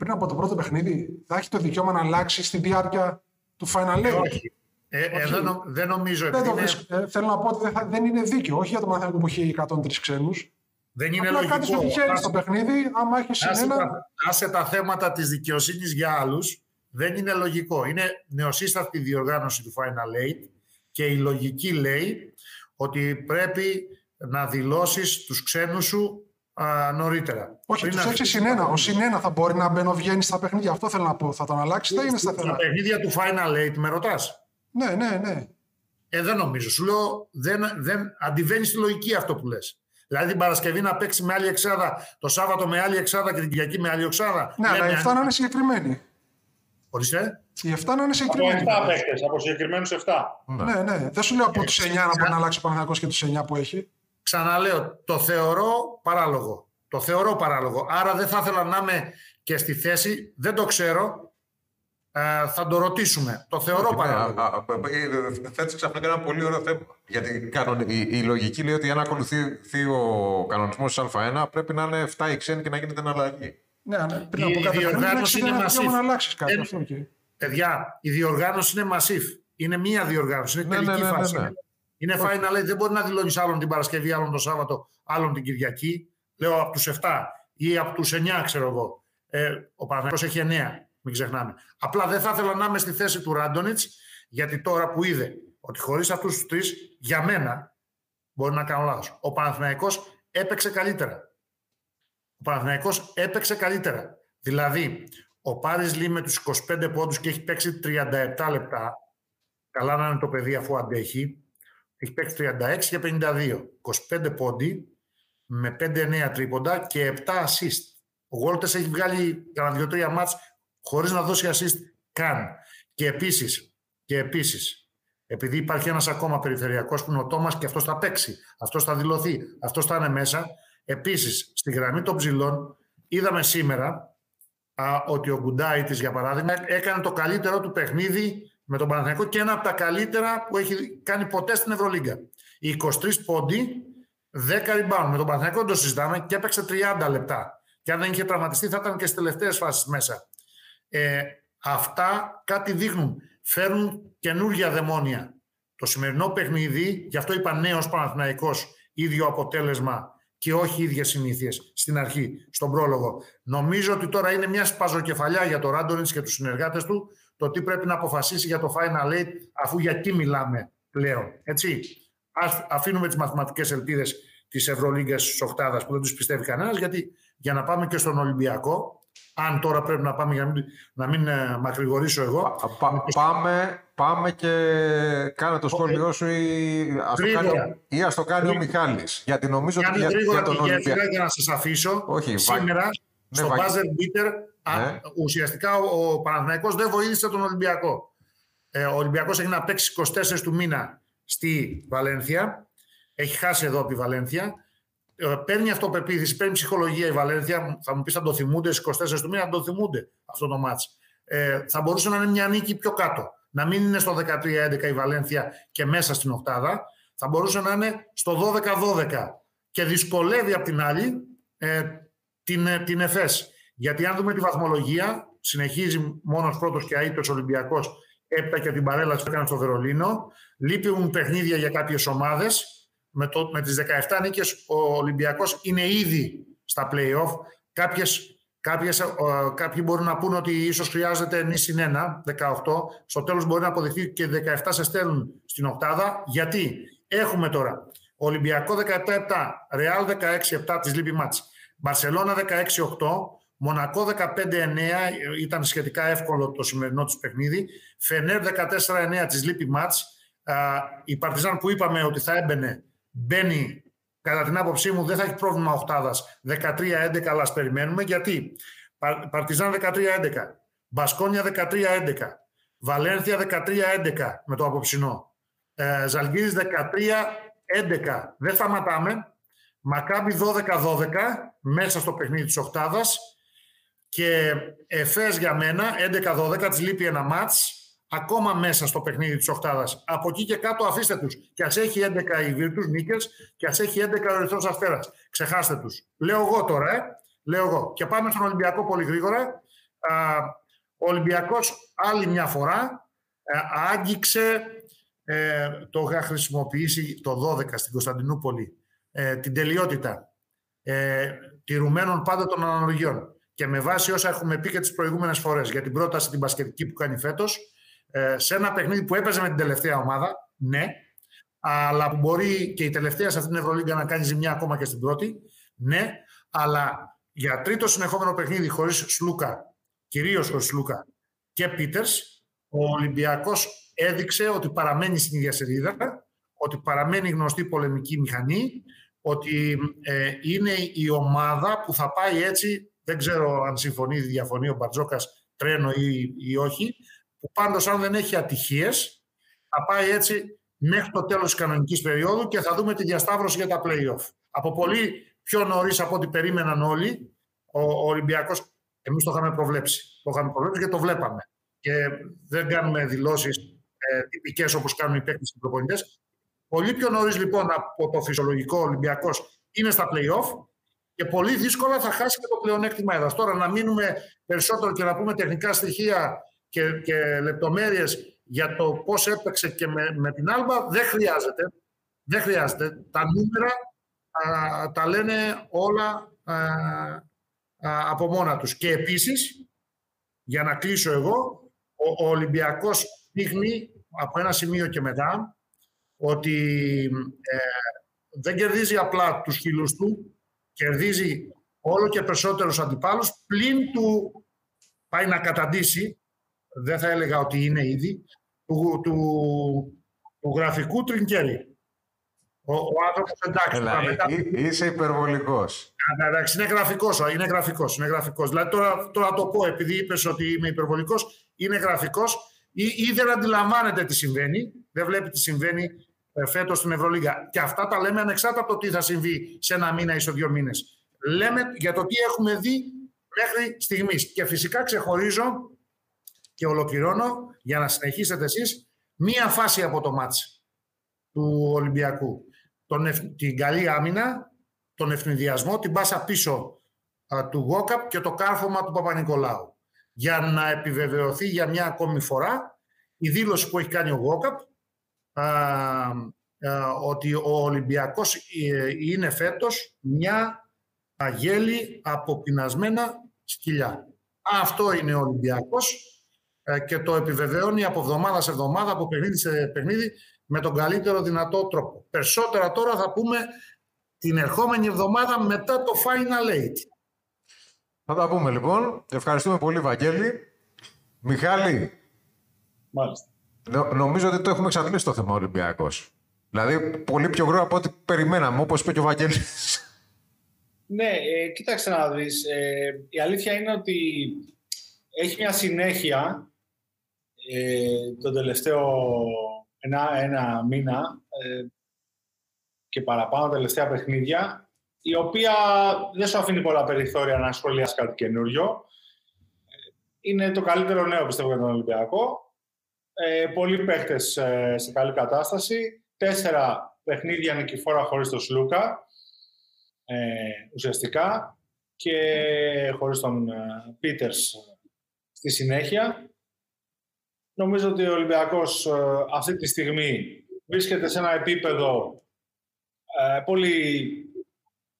πριν από το πρώτο παιχνίδι. Θα έχει το δικαίωμα να αλλάξει στη διάρκεια του Final Eight. Όχι. Ε, ε, Όχι. δεν, νο- δεν νομίζω. Δεν επειδή το είναι- βρίσκω. Ε, θέλω να πω ότι δεν, θα- δεν είναι δίκαιο. Όχι για το Μαθηνακό που έχει 103 ξένους. δεν είναι Απλά κάτι σου λογικό. τυχαίνει Άσε- στο παιχνίδι. Άμα έχεις άσε συνένα. τα, άσε τα θέματα της δικαιοσύνης για άλλους. Δεν είναι λογικό. Είναι νεοσύστατη διοργάνωση του Final Eight και η λογική λέει ότι πρέπει να δηλώσεις τους ξένους σου α, νωρίτερα. Όχι, Πριν τους αρχίσει έξι το συνένα. Ο παιχνίδι. συνένα θα μπορεί να μπαινοβγαίνει στα παιχνίδια. Αυτό θέλω να πω. Θα τον αλλάξει, θα είναι Στα σταθερά. παιχνίδια του Final Eight με ρωτάς; Ναι, ναι, ναι. Ε, δεν νομίζω. Σου λέω, δεν, δεν αντιβαίνει στη λογική αυτό που λες. Δηλαδή την Παρασκευή να παίξει με άλλη εξάδα, το Σάββατο με άλλη εξάδα και την Κυριακή με άλλη εξάδα. Ναι, αλλά οι 7 να είναι συγκεκριμένοι. Ορίστε. Οι 7 να είναι Από συγκεκριμένοι. 7 παίχτε, από συγκεκριμένους 7. Ναι, ναι. Δεν σου λέω από τους 9 να μπορεί να αλλάξει ο Παναγιακό και τους 9 που έχει. Ξαναλέω, το θεωρώ παράλογο. Το θεωρώ παράλογο. Άρα δεν θα ήθελα να είμαι και στη θέση, δεν το ξέρω, ε, θα το ρωτήσουμε. Το θεωρώ παράλογο. Θέτεις ξαφνικά ένα πολύ ωραίο θέμα. Γιατί κανον- η, η λογική λέει ότι αν ακολουθεί ο κανονισμός της Α1 πρέπει να είναι 7 οι ξένοι και να γίνεται εναλλαγή. Ναι, ναι. Πριν Η από κάθε παιχνίδι διοργάνωση έχεις είναι ένα δικαίωμα massive. να αλλάξεις κάτι. Δεν- Αυτό και. Παιδιά, η διοργάνωση είναι massive. Είναι μία διοργάνωση, είναι Ναι, τελική ναι, ναι, ναι, φάση. Ναι. Είναι final, λέει, δεν μπορεί να δηλώνεις άλλον την Παρασκευή, άλλον το Σάββατο, άλλον την Κυριακή. Λέω από τους 7 ή από τους 9, ξέρω εγώ. Ε, ο Παναγιώτο έχει 9, μην ξεχνάμε. Απλά δεν θα ήθελα να είμαι στη θέση του Ράντονιτς, γιατί τώρα που είδε ότι χωρίς αυτούς τους τρεις, για μένα, μπορεί να κάνω λάθος. Ο Παναθηναϊκός έπαιξε καλύτερα. Ο Παναθηναϊκός έπαιξε καλύτερα. Δηλαδή, ο Πάρης Λί με τους 25 πόντους και έχει παίξει 37 λεπτά, καλά να είναι το παιδί αφού αντέχει, έχει παίξει 36 και 52. 25 πόντι με 5-9 τρίποντα και 7 assist. Ο Γόλτες έχει βγάλει κανένα 2-3 μάτς χωρίς να δώσει assist καν. Και επίσης, και επίσης επειδή υπάρχει ένας ακόμα περιφερειακός που είναι ο Τόμας και αυτός θα παίξει, αυτός θα δηλωθεί, αυτός θα είναι μέσα. Επίσης, στη γραμμή των ψηλών είδαμε σήμερα α, ότι ο Γκουντάιτης, για παράδειγμα, έκανε το καλύτερο του παιχνίδι με τον Παναθηναϊκό και ένα από τα καλύτερα που έχει κάνει ποτέ στην Ευρωλίγκα. Οι 23 πόντι, 10 rebound. Με τον Παναθηναϊκό δεν το συζητάμε και έπαιξε 30 λεπτά. Και αν δεν είχε τραυματιστεί θα ήταν και στις τελευταίες φάσεις μέσα. Ε, αυτά κάτι δείχνουν. Φέρνουν καινούργια δαιμόνια. Το σημερινό παιχνίδι, γι' αυτό είπα νέος Παναθηναϊκός, ίδιο αποτέλεσμα και όχι ίδιες συνήθειες στην αρχή, στον πρόλογο. Νομίζω ότι τώρα είναι μια σπαζοκεφαλιά για το Ράντονιτς και τους συνεργάτες του το τι πρέπει να αποφασίσει για το Final Eight αφού για εκεί μιλάμε πλέον. Έτσι. Ας αφήνουμε τις μαθηματικές ελπίδες της Ευρωλίγκας της Οκτάδας που δεν τους πιστεύει κανένας γιατί για να πάμε και στον Ολυμπιακό αν τώρα πρέπει να πάμε για να μην, να μην ε, μακρηγορήσω εγώ Α, πα- πάμε, πάμε και κάνε το σχόλιο σου ή ας το Γρήγορα. κάνει, ή ας το κάνει ο Μιχάλης. Γιατί νομίζω ότι Κάνε για, γρήγορα για τον τη γέφυρα Ολυμπιακό... για να σας αφήσω. Όχι, Σήμερα Ναι, στο Βάγγελ. buzzer beater α, Ναι. ουσιαστικά ο, ο Παναθηναϊκός δεν βοήθησε τον Ολυμπιακό. Ε, ο Ολυμπιακός έχει να παίξει 24 του μήνα στη Βαλένθια. Έχει χάσει εδώ από τη Βαλένθια. ε, παίρνει αυτοπεποίθηση, παίρνει ψυχολογία η Βαλένθια. Θα μου πεις θα το θυμούνται στι 24 του μήνα, θα το θυμούνται αυτό το μάτς. Ε, θα μπορούσε να είναι μια νίκη πιο κάτω. Να μην είναι στο 13-11 η Βαλένθια και μέσα στην οκτάδα. Θα μπορούσε να είναι στο 12-12 και δυσκολεύει απ' την άλλη ε, την, ε, την ΕΦΕΣ. Γιατί αν δούμε τη βαθμολογία, συνεχίζει μόνος πρώτος και αίτητος Ολυμπιακός έπειτα και την παρέλαση που έκανε στο Βερολίνο. Λείπουν παιχνίδια για κάποιες ομάδες. Με, το, με τις 17 νίκες ο Ολυμπιακός είναι ήδη στα play-off. Κάποιες, κάποιες, κάποιοι μπορούν να πούνε ότι ίσως χρειάζεται νη συν 1, 18. Στο τέλος μπορεί να αποδειχθεί και 17 σε στέλνουν στην οκτάδα. Γιατί; Έχουμε τώρα Ολυμπιακό 17-7, Ρεάλ 16-7 της λείπει μάτς. Μπαρσελώνα 16-8, Μονακό 15-9, ήταν σχετικά εύκολο το σημερινό τους παιχνίδι. Φενέρ 14-9 της λείπει μάτς. Η Παρτιζάν που είπαμε ότι θα έμπαινε, μπαίνει κατά την άποψή μου δεν θα έχει πρόβλημα οχτάδας 13-11 αλλά ας περιμένουμε. Γιατί; Παρτιζάν 13-11 Μπασκόνια 13-11 Βαλένθια 13-11 με το απόψινό ε, Ζαλγκύρης 13-11 δεν σταματάμε Μακάμπι 12-12 μέσα στο παιχνίδι της οκτάδας και Εφές για μένα 11-12 της λείπει ένα μάτς ακόμα μέσα στο παιχνίδι της οκτάδας. Από εκεί και κάτω αφήστε τους. Και ας έχει 11 οι Βίρτους νίκες και ας έχει 11 ο Ερυθρός Αστέρας. Ξεχάστε τους. Λέω εγώ τώρα, ε. Λέω εγώ. Και πάμε στον Ολυμπιακό πολύ γρήγορα. ο Ολυμπιακός άλλη μια φορά ε, άγγιξε, ε, το είχα χρησιμοποιήσει το 12 στην Κωνσταντινούπολη, ε, την τελειότητα ε, τηρουμένων πάντα των αναλογιών. Και με βάση όσα έχουμε πει και τις προηγούμενες φορές για την πρόταση την πασχετική που κάνει φέτος, ε, σε ένα παιχνίδι που έπαιζε με την τελευταία ομάδα, ναι, αλλά που μπορεί και η τελευταία σε αυτήν την Ευρωλίγκα να κάνει ζημιά ακόμα και στην πρώτη, ναι, αλλά για τρίτο συνεχόμενο παιχνίδι χωρίς Σλούκα, κυρίως χωρίς Σλούκα και Πίτερς, ο Ολυμπιακός έδειξε ότι παραμένει στην ίδια σελίδα, ότι παραμένει γνωστή πολεμική μηχανή, ότι ε, είναι η ομάδα που θα πάει έτσι δεν ξέρω αν συμφωνεί ή διαφωνεί ο Μπαρτζόκας τρένο ή, ή όχι, που πάντως αν δεν έχει ατυχίες θα πάει έτσι μέχρι το τέλος της κανονικής περίοδου και θα δούμε τη διασταύρωση για τα play-off. Από πολύ πιο νωρίς από ό,τι περίμεναν όλοι, ο, ο Ολυμπιακός, εμείς το είχαμε προβλέψει. Το είχαμε προβλέψει και το βλέπαμε. Και δεν κάνουμε δηλώσεις ε, τυπικές όπως κάνουν οι παίκτες και οι προπονητές. Πολύ πιο νωρίς λοιπόν από το φυσιολογικό Ολυμπιακός είναι στα play-off και πολύ δύσκολα θα χάσει και το πλεονέκτημα έδρα. Τώρα να μείνουμε περισσότερο και να πούμε τεχνικά στοιχεία και, και λεπτομέρειες για το πώς έπαιξε και με, με την Άλμπα δεν χρειάζεται. Δεν χρειάζεται. Τα νούμερα α, τα λένε όλα α, α, από μόνα τους. Και επίσης, για να κλείσω εγώ, ο, ο Ολυμπιακός δείχνει από ένα σημείο και μετά ότι ε, δεν κερδίζει απλά τους φίλους του, κερδίζει όλο και περισσότερους αντιπάλους, πλην του πάει να καταντήσει, δεν θα έλεγα ότι είναι ήδη, του, του, του γραφικού τρινκέρι. Ο, ο άνθρωπος εντάξει. Έλα, μετά... Είσαι υπερβολικός. Εντάξει, είναι γραφικός. Είναι γραφικός, είναι γραφικός. Δηλαδή τώρα, τώρα το πω, επειδή είπες ότι είμαι υπερβολικός, είναι γραφικός ή, ή δεν αντιλαμβάνεται τι συμβαίνει, δεν βλέπει τι συμβαίνει ε, φέτος στην Ευρωλίγα. Και αυτά τα λέμε ανεξάρτητα από το τι θα συμβεί σε ένα μήνα ή σε δύο μήνες. Λέμε για το τι έχουμε δει μέχρι στιγμής. Και φυσικά ξεχωρίζω και ολοκληρώνω για να συνεχίσετε εσείς μία φάση από το μάτς του Ολυμπιακού. Τον, την καλή άμυνα, τον ευνηδιασμό, την πάσα πίσω του Γόκαπ και το κάρφωμα του Παπα-Νικολάου. Για να επιβεβαιωθεί για μια ακόμη φορά η δήλωση που έχει κάνει ο Γόκαπ ότι ο Ολυμπιακός ε, είναι φέτος μια αγέλη από πεινασμένα σκυλιά. Αυτό είναι ο Ολυμπιακός ε, και το επιβεβαιώνει από εβδομάδα σε εβδομάδα, από παιχνίδι σε παιχνίδι, με τον καλύτερο δυνατό τρόπο. Περισσότερα τώρα θα πούμε την ερχόμενη εβδομάδα μετά το Final Eight. Θα τα πούμε λοιπόν. Ευχαριστούμε πολύ Βαγγέλη. Μιχάλη. Μάλιστα. Νομίζω ότι το έχουμε εξαντλήσει το θέμα Ολυμπιακός. Δηλαδή, πολύ πιο γρήγορα από ό,τι περιμέναμε, όπως είπε και ο Βαγγέλης. Ναι, ε, κοίταξε να δεις. Ε, η αλήθεια είναι ότι έχει μια συνέχεια ε, τον τελευταίο ένα, ένα μήνα ε, και παραπάνω τελευταία παιχνίδια η οποία δεν σου αφήνει πολλά περιθώρια να σχολιάσεις κάτι καινούριο. Είναι το καλύτερο νέο, πιστεύω, για τον Ολυμπιακό. Ε, πολλοί παίχτες ε, σε καλή κατάσταση. Τέσσερα παιχνίδια νικηφόρα χωρίς τον Σλούκα, ε, ουσιαστικά, και χωρίς τον ε, Πίτερς στη συνέχεια. Νομίζω ότι ο Ολυμπιακός ε, αυτή τη στιγμή βρίσκεται σε ένα επίπεδο ε, πολύ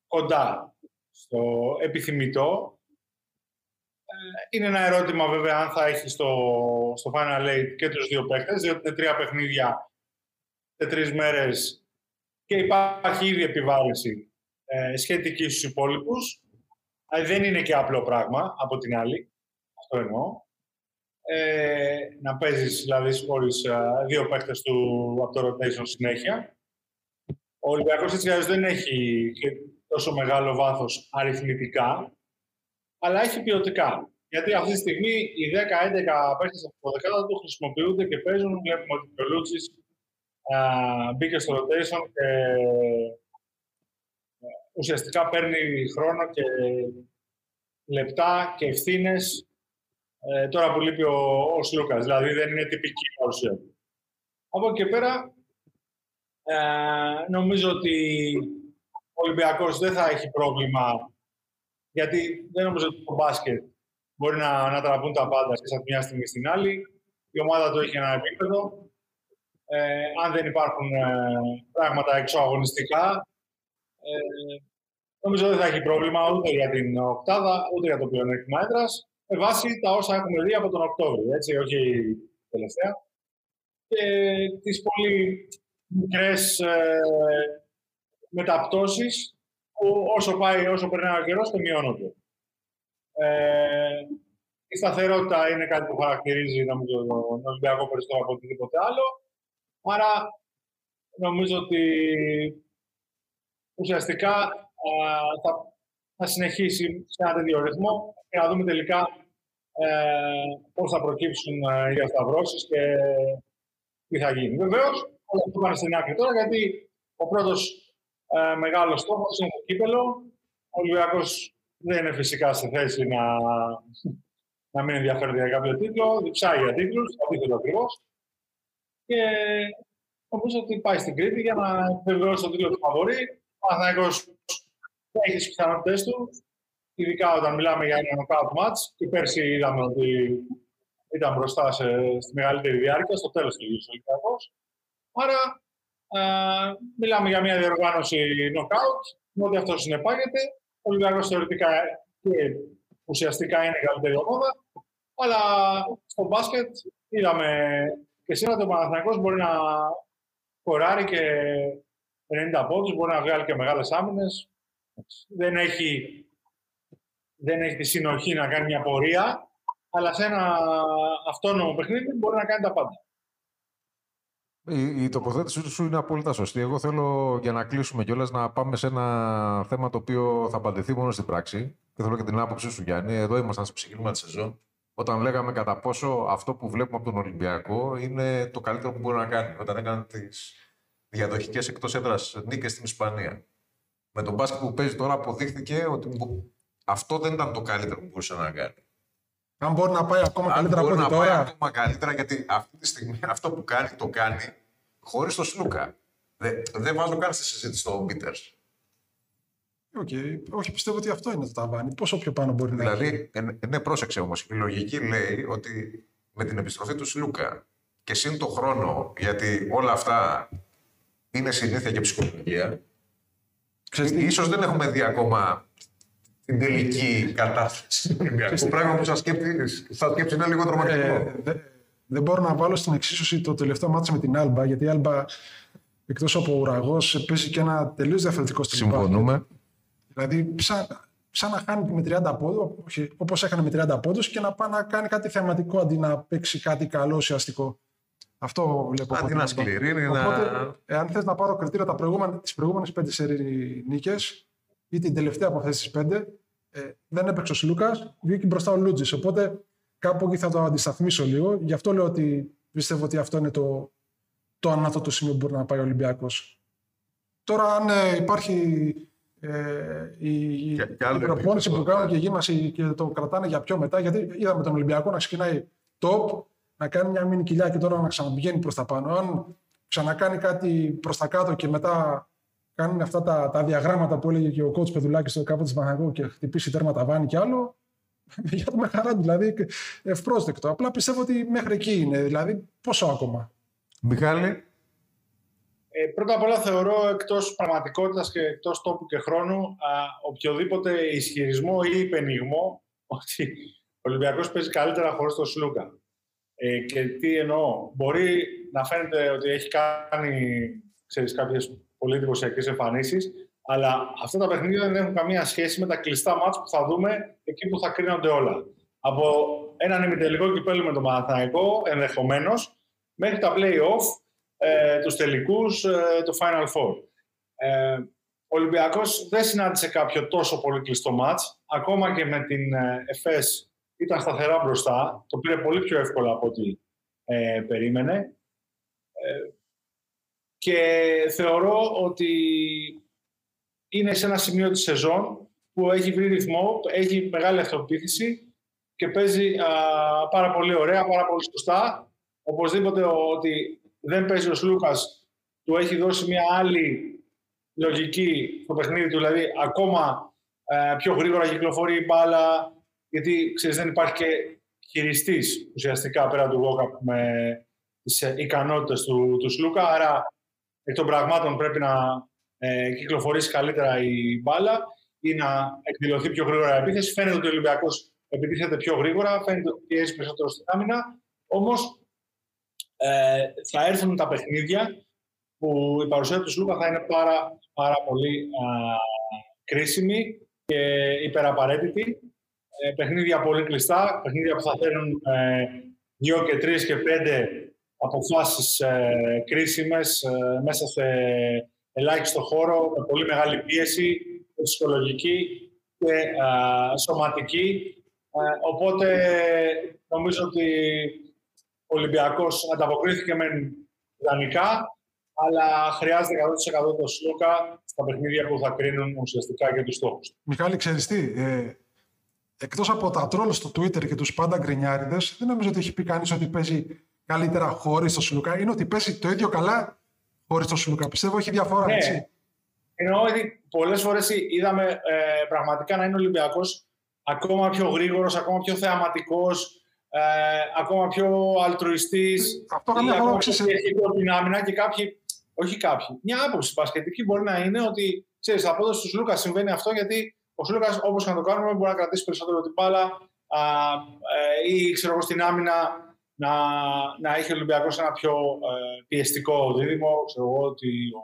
κοντά στο επιθυμητό. Είναι ένα ερώτημα βέβαια αν θα έχεις στο, στο Final Eight και τους δύο παίχτες, διότι είναι τρία παιχνίδια σε τρεις μέρες και υπάρχει ήδη επιβάρηση ε, σχετική στους υπόλοιπους. δεν είναι και απλό πράγμα από την άλλη. Αυτό εννοώ. Ε, να παίζεις δηλαδή χωρίς ε, δύο παίχτες του από το rotation συνέχεια. Ο Ολυμπιακός έτσι δεν έχει τόσο μεγάλο βάθος αριθμητικά, αλλά έχει ποιοτικά. Γιατί αυτή τη στιγμή οι 10-11 παίχτες από το δεκάδα του χρησιμοποιούνται και παίζουν. Βλέπουμε ότι ο Λούτσης μπήκε στο rotation και ουσιαστικά παίρνει χρόνο και λεπτά και ευθύνες ε, τώρα που λείπει ο, ο Σλούκας. Δηλαδή δεν είναι τυπική παρουσία του. Από εκεί και πέρα ε, νομίζω ότι ο Ολυμπιακός δεν θα έχει πρόβλημα γιατί δεν νομίζω ότι το μπάσκετ μπορεί να, να τραβούν τα πάντα σε μια στιγμή στην άλλη. Η ομάδα του έχει ένα επίπεδο. Ε, αν δεν υπάρχουν ε, πράγματα εξωαγωνιστικά, ε, νομίζω δεν θα έχει πρόβλημα ούτε για την οκτάδα, ούτε για το πλεονέκτημα έδρας, με βάση τα όσα έχουμε δει από τον Οκτώβριο, έτσι, όχι τελευταία. Και τις πολύ μικρές ε, μεταπτώσεις που όσο, πάει, όσο περνάει ο καιρός, το μειώνονται. Ε, η σταθερότητα είναι κάτι που χαρακτηρίζει νομίζω, τον Ολυμπιακό περισσότερο από οτιδήποτε άλλο. Άρα νομίζω ότι ουσιαστικά θα, θα συνεχίσει σε ένα τέτοιο ρυθμό και να δούμε τελικά ε, πώς θα προκύψουν ε, οι διασταυρώσεις και τι θα γίνει. Βεβαίως, όλα αυτό πάνε στην άκρη τώρα, γιατί ο πρώτος ε, μεγάλος στόχος είναι το κύπελο. Ο Ολυμπιακός δεν είναι φυσικά σε θέση να, να μην ενδιαφέρεται για κάποιο τίτλο, διψάει για τίτλους, αντίθετο ακριβώς. Και νομίζω ότι πάει στην Κρήτη για να επιβεβαιώσει το τίτλο του Φαβορή. Ο Παναθηναϊκός έχει τις πιθανότητες του, ειδικά όταν μιλάμε για ένα knockout match. Και πέρσι είδαμε ότι ήταν μπροστά σε, στη μεγαλύτερη διάρκεια, στο τέλος του Ολυμπιακός. Άρα, ε, μιλάμε για μια διοργάνωση knockout, με ό,τι αυτό συνεπάγεται. Ο Ολυμπιακό θεωρητικά και ουσιαστικά είναι η καλύτερη ομάδα. Αλλά στο μπάσκετ είδαμε και σήμερα το Παναθηναϊκός μπορεί να κοράρει και 90 πόντους, μπορεί να βγάλει και μεγάλες άμυνες. Δεν έχει, δεν έχει τη συνοχή να κάνει μια πορεία, αλλά σε ένα αυτόνομο παιχνίδι μπορεί να κάνει τα πάντα. Η, η τοποθέτηση σου είναι απόλυτα σωστή. Εγώ θέλω για να κλείσουμε κιόλας να πάμε σε ένα θέμα το οποίο θα απαντηθεί μόνο στην πράξη. Και θέλω και την άποψή σου, Γιάννη. Εδώ ήμασταν σε ψυχήμα της σεζόν. Όταν λέγαμε κατά πόσο αυτό που βλέπουμε από τον Ολυμπιακό είναι το καλύτερο που μπορεί να κάνει. Όταν έκανε τις διαδοχικές εκτός έδρας νίκες στην Ισπανία. Με τον μπάσκετ που παίζει τώρα αποδείχθηκε ότι αυτό δεν ήταν το καλύτερο που μπορούσε να κάνει. Αν μπορεί να πάει ακόμα καλύτερα από ό,τι τώρα. Πάει ακόμα καλύτερα, γιατί αυτή τη στιγμή αυτό που κάνει, το κάνει χωρίς το Σλούκα. Δεν, δεν βάζω καν στη συζήτηση το Πίτερ. Okay. Όχι, πιστεύω ότι αυτό είναι το ταβάνι. Πόσο πιο πάνω μπορεί να Δηλαδή, ε, ναι, πρόσεξε όμως. Η λογική λέει ότι με την επιστροφή του Σλούκα και σύν το χρόνο, γιατί όλα αυτά είναι συνήθεια και ψυχολογία. Ίσως δεν έχουμε δει ακόμα την τελική κατάσταση Το πράγμα που σας σκέψει, θα σκέψει είναι λίγο τρομακτικό. Ε, δεν μπορώ να βάλω στην εξίσωση το τελευταίο μάτσα με την Άλμπα, γιατί η Άλμπα εκτός από ουραγός παίζει και ένα τελείως διαφορετικό στυλ. Συμφωνούμε. Δηλαδή, σαν, σαν να χάνει με 30 πόντου, όπως έκανε με 30 πόντους, και να πάει να κάνει κάτι θεματικό αντί να παίξει κάτι καλό ουσιαστικό. Αυτό βλέπω. Αντί να σκληρή, Οπότε, να... εάν θες να πάρω κριτήρια τις προηγούμενες πέντε σερή νίκες ή την τελευταία από αυτές τις πέντε, ε, δεν έπαιξε ο Σλούκα, βγήκε μπροστά ο Λούτζης. Οπότε κάπου εκεί θα το αντισταθμίσω λίγο. Γι' αυτό λέω ότι πιστεύω ότι αυτό είναι το, το ανώτατο σημείο που μπορεί να πάει ο Ολυμπιακός. Τώρα, αν ε, υπάρχει ε, η, Και- και άλλο η προπόνηση επίπεδο, που κάνουν ναι. και γύμναση και το κρατάνε για πιο μετά. Γιατί είδαμε τον Ολυμπιακό να ξεκινάει top, να κάνει μια μήνυ κοιλιά και τώρα να ξαναπηγαίνει προς τα πάνω. Αν ξανακάνει κάτι προς τα κάτω και μετά κάνουν αυτά τα, τα διαγράμματα που έλεγε και ο κότσο Πεδουλάκης στο κάποτε Παναγό και χτυπήσει τέρμα ταβάνι και άλλο. Για το με χαρά του, δηλαδή ευπρόσδεκτο. Απλά πιστεύω ότι μέχρι εκεί είναι. Δηλαδή, πόσο ακόμα. Μιχάλη, Ε, πρώτα απ' όλα θεωρώ εκτός πραγματικότητας και εκτός τόπου και χρόνου α, οποιοδήποτε ισχυρισμό ή υπενιγμό ότι ο Ολυμπιακός παίζει καλύτερα χωρίς τον Σλούκα. Ε, και τι εννοώ. Μπορεί να φαίνεται ότι έχει κάνει ξέρεις, κάποιες πολύ εντυπωσιακές εμφανίσεις, αλλά αυτά τα παιχνίδια δεν έχουν καμία σχέση με τα κλειστά μάτς που θα δούμε εκεί που θα κρίνονται όλα. Από έναν ημιτελικό κυπέλο με τον Παναθηναϊκό, ενδεχομένως, μέχρι τα play-off, ε, τους τελικούς, ε, το Final Four. Ε, ο Ολυμπιακός δεν συνάντησε κάποιο τόσο πολύ κλειστό μάτς. Ακόμα και με την ε, ΕΦΕΣ ήταν σταθερά μπροστά. Το πήρε πολύ πιο εύκολα από ό,τι ε, περίμενε. Ε, και θεωρώ ότι είναι σε ένα σημείο της σεζόν που έχει βρει ρυθμό, έχει μεγάλη αυτοπεποίθηση και παίζει α, πάρα πολύ ωραία, πάρα πολύ σωστά. Οπωσδήποτε ότι δεν παίζει ο Σλούκας, του έχει δώσει μια άλλη λογική στο παιχνίδι του, δηλαδή ακόμα ε, πιο γρήγορα κυκλοφορεί η μπάλα, γιατί ξέρεις, δεν υπάρχει και χειριστής ουσιαστικά πέρα του Walkup με τις ε, ικανότητες του, του Σλούκα, άρα εκ των πραγμάτων πρέπει να ε, κυκλοφορήσει καλύτερα η μπάλα ή να εκδηλωθεί πιο γρήγορα η επίθεση. Φαίνεται ότι ο Ολυμπιακός επιτίθεται πιο γρήγορα, φαίνεται ότι πιέζει περισσότερο στην άμυνα, όμως ε, θα έρθουν τα παιχνίδια που η παρουσία του Σλούκα θα είναι πάρα, πάρα πολύ α, κρίσιμη και υπεραπαραίτητη. Ε, παιχνίδια πολύ κλειστά, παιχνίδια που θα φέρουν ε, δύο και τρεις και πέντε αποφάσεις ε, κρίσιμες ε, μέσα σε ελάχιστο χώρο, με πολύ μεγάλη πίεση, ψυχολογική και α, σωματική. Ε, οπότε νομίζω ότι ο Ολυμπιακός ανταποκρίθηκε με ιδανικά, αλλά χρειάζεται 100% το Σλούκα στα παιχνίδια που θα κρίνουν ουσιαστικά και τους στόχους. Μιχάλη, ξέρεις τι, ε, εκτός από τα τρόλ στο Twitter και τους πάντα γκρινιάριδες, δεν νομίζω ότι έχει πει κανείς ότι παίζει καλύτερα χωρίς το Σλούκα. Είναι ότι παίζει το ίδιο καλά χωρίς το Σλούκα. Πιστεύω έχει διαφορά, Ναι. έτσι. Εννοώ ότι πολλές φορές είδαμε ε, πραγματικά να είναι ο Ολυμπιακός ακόμα πιο γρήγορος, ακόμα πιο θεαματικός, ε, ακόμα πιο αλτρουιστής. Αυτό ή καμιά φορά ακόμα ξέρεις, πιο διαχειτό την άμυνα και κάποιοι, όχι κάποιοι, μια άποψη μπασκετική μπορεί να είναι ότι ξέρεις, από εδώ στους Λούκα συμβαίνει αυτό γιατί ο Σλούκας, όπως και να το κάνουμε, μπορεί να κρατήσει περισσότερο την μπάλα α, ε, ή ξέρω εγώ στην άμυνα να, να έχει ο Ολυμπιακός ένα πιο ε, πιεστικό δίδυμο. Ξέρω εγώ ότι ο,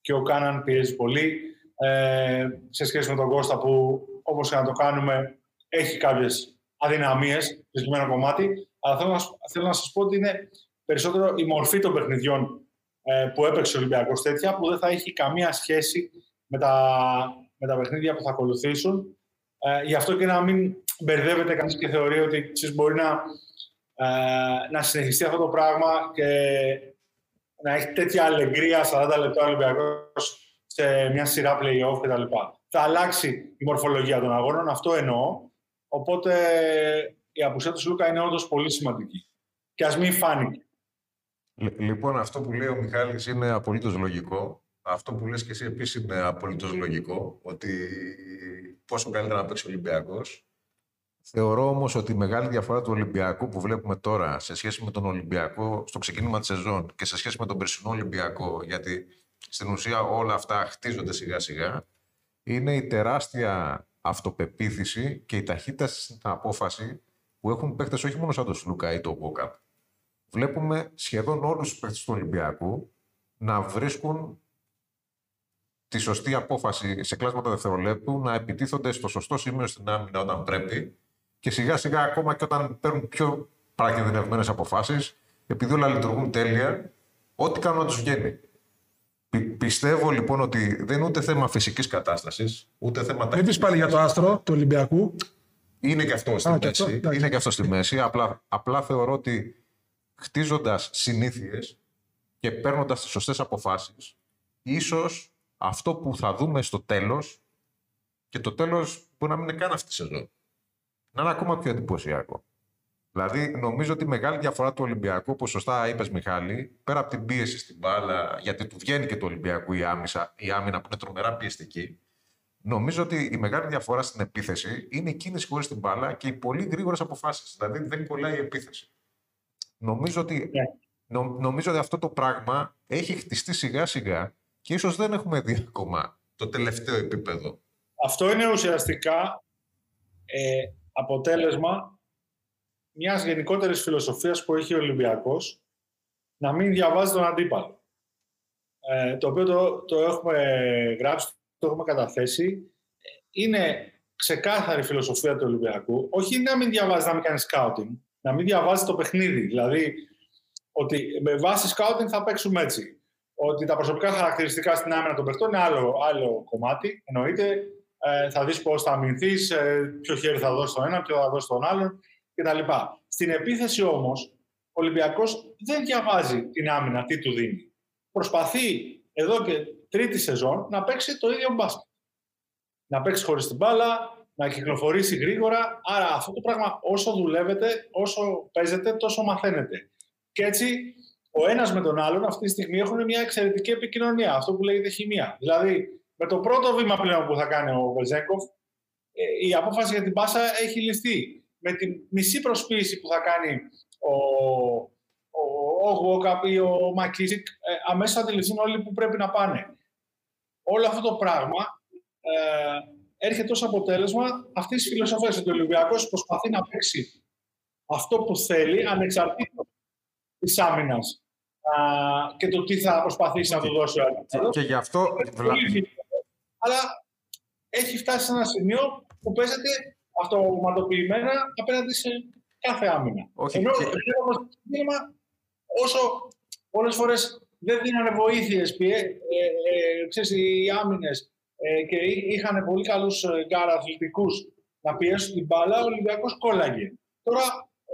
και ο Κάναν πιέζει πολύ ε, σε σχέση με τον Κώστα που όπως και να το κάνουμε έχει κάποιες αδυναμίες στο συγκεκριμένο κομμάτι. Αλλά θέλω να, σ- θέλω να σας πω ότι είναι περισσότερο η μορφή των παιχνιδιών ε, που έπαιξε ο Ολυμπιακός τέτοια που δεν θα έχει καμία σχέση με τα, με τα παιχνίδια που θα ακολουθήσουν. Ε, γι' αυτό και να μην μπερδεύεται κανείς και θεωρεί ότι ξέρεις, μπορεί να, ε, να συνεχιστεί αυτό το πράγμα και να έχει τέτοια αλεγκρία 40 λεπτά ο Ολυμπιακός σε μια σειρά play-off κτλ. Θα αλλάξει η μορφολογία των αγώνων, αυτό εννοώ. Οπότε η απουσία του Λούκα είναι όντως πολύ σημαντική. Και ας μην φάνηκε. Λ- Λοιπόν, αυτό που λέει ο Μιχάλης είναι απολύτως λογικό. Αυτό που λες και εσύ επίσης είναι απολύτως λογικό, ότι πόσο καλύτερα να παίξει ο Ολυμπιακός. Θεωρώ όμως ότι η μεγάλη διαφορά του Ολυμπιακού που βλέπουμε τώρα σε σχέση με τον Ολυμπιακό στο ξεκίνημα της σεζόν και σε σχέση με τον περσινό Ολυμπιακό, γιατί στην ουσία όλα αυτά χτίζονται σιγά σιγά, είναι η τεράστια αυτοπεποίθηση και η ταχύτητα στην απόφαση που έχουν παίχτες όχι μόνο σαν τον Σλούκα ή τον Βόκαπ, βλέπουμε σχεδόν όλους τους παίκτες του Ολυμπιακού να βρίσκουν τη σωστή απόφαση σε κλάσματα δευτερολέπτου, να επιτίθονται στο σωστό σημείο στην άμυνα όταν πρέπει και σιγά σιγά ακόμα και όταν παίρνουν πιο πρακινδυνευμένες αποφάσεις, επειδή όλα λειτουργούν τέλεια, ό,τι κάνουν να τους βγαίνει. Πι- πιστεύω λοιπόν ότι δεν είναι ούτε θέμα φυσικής κατάστασης, ούτε θέμα Μην πεις πάλι για το άστρο του Ολυμπιακού. είναι και αυτό στη Α, και μέση. αυτό, εντάξει. είναι και αυτό στη μέση. Απλά, απλά θεωρώ ότι χτίζοντας συνήθειες και παίρνοντας τις σωστές αποφάσεις, ίσως αυτό που θα δούμε στο τέλος και το τέλος μπορεί να μην είναι καν αυτή η σεζόν. Να είναι ακόμα πιο εντυπωσιακό. Δηλαδή, νομίζω ότι η μεγάλη διαφορά του Ολυμπιακού, όπως σωστά είπες, Μιχάλη, πέρα από την πίεση στην μπάλα, γιατί του βγαίνει και του Ολυμπιακού η, άμυσα, η άμυνα που είναι τρομερά πιεστική, νομίζω ότι η μεγάλη διαφορά στην επίθεση είναι η κίνηση χωρίς την μπάλα και οι πολύ γρήγορες αποφάσεις. Δηλαδή, δεν κολλάει η επίθεση. Νομίζω ότι, ναι. νομίζω ότι αυτό το πράγμα έχει χτιστεί σιγά σιγά και ίσως δεν έχουμε δει ακόμα το τελευταίο επίπεδο. Αυτό είναι ουσιαστικά ε, αποτέλεσμα μιας γενικότερης φιλοσοφίας που έχει ο Ολυμπιακός να μην διαβάζει τον αντίπαλο. Ε, το οποίο το, το έχουμε γράψει, το έχουμε καταθέσει. Είναι ξεκάθαρη φιλοσοφία του Ολυμπιακού. Όχι να μην διαβάζει, να μην κάνει scouting, να μην διαβάζει το παιχνίδι. Δηλαδή, ότι με βάση scouting θα παίξουμε έτσι. Ότι τα προσωπικά χαρακτηριστικά στην άμυνα των παιχτών είναι άλλο, άλλο κομμάτι. Εννοείται, ε, θα δεις πώς θα αμυνθείς, ε, ποιο χέρι θα δώσει τον ένα, ποιο θα δώσει τον άλλον κτλ. Στην επίθεση όμως, ο Ολυμπιακός δεν διαβάζει την άμυνα τι του δίνει. Προσπαθεί εδώ και τρίτη σεζόν να παίξει το ίδιο μπάσκετ. Να παίξει χωρίς την μπάλα, να κυκλοφορήσει γρήγορα. Άρα αυτό το πράγμα όσο δουλεύετε, όσο παίζετε, τόσο μαθαίνετε. Και έτσι ο ένας με τον άλλον αυτή τη στιγμή έχουν μια εξαιρετική επικοινωνία. Αυτό που λέγεται χημεία. Δηλαδή, με το πρώτο βήμα πλέον που θα κάνει ο Βεζέγκοφ, ε, η απόφαση για την πάσα έχει ληφθεί με τη μισή προσποίηση που θα κάνει ο, ο, ο ή ο Μακίσικ, ε, αμέσως θα αντιληφθούν όλοι που πρέπει να πάνε. Όλο αυτό το πράγμα ε, έρχεται ως αποτέλεσμα αυτής της φιλοσοφίας ότι ο Ολυμπιακός προσπαθεί να παίξει αυτό που θέλει, ανεξαρτήτως της άμυνας και το τι θα προσπαθήσει να του δώσει ο άλλος. Και γι' αυτό... Αλλά έχει φτάσει σε ένα σημείο που παίζεται αυτοματοποιημένα απέναντι σε κάθε άμυνα. Όχι, Ενώ και... όσο πολλές φορές δεν δίνανε βοήθειες ε, ε, ξέρεις, οι άμυνες ε, και είχαν πολύ καλούς ε, γκάρα αθλητικούς να πιέσουν την μπάλα, ο Ολυμπιακός κόλλαγε. Τώρα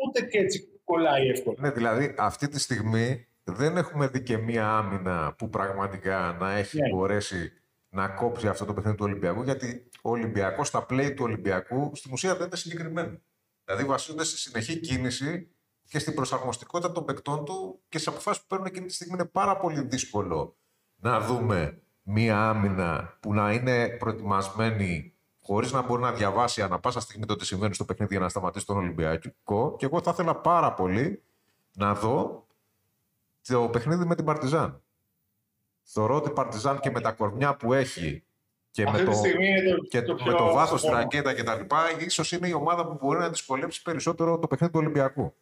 ούτε και έτσι κολλάει εύκολα. Ναι, δηλαδή αυτή τη στιγμή δεν έχουμε δει και μία άμυνα που πραγματικά να έχει ναι. μπορέσει να κόψει αυτό το παιχνίδι του Ολυμπιακού, γιατί ο Ολυμπιακός, στα play του Ολυμπιακού, στην ουσία δεν είναι συγκεκριμένο. Δηλαδή βασίζονται στη συνεχή κίνηση και στην προσαρμοστικότητα των παικτών του και στι αποφάσεις που παίρνουν εκείνη τη στιγμή είναι πάρα πολύ δύσκολο να δούμε μία άμυνα που να είναι προετοιμασμένη χωρίς να μπορεί να διαβάσει ανά πάσα στιγμή το τι συμβαίνει στο παιχνίδι για να σταματήσει τον Ολυμπιακό. Και εγώ θα ήθελα πάρα πολύ να δω το παιχνίδι με την Παρτιζάν. Θεωρώ ότι η Παρτιζάν και με τα κορμιά που έχει και με το, και το, με το βάθος τη ρακέτα και τα λοιπά, ίσως είναι η ομάδα που μπορεί να δυσκολέψει περισσότερο το παιχνίδι του Ολυμπιακού.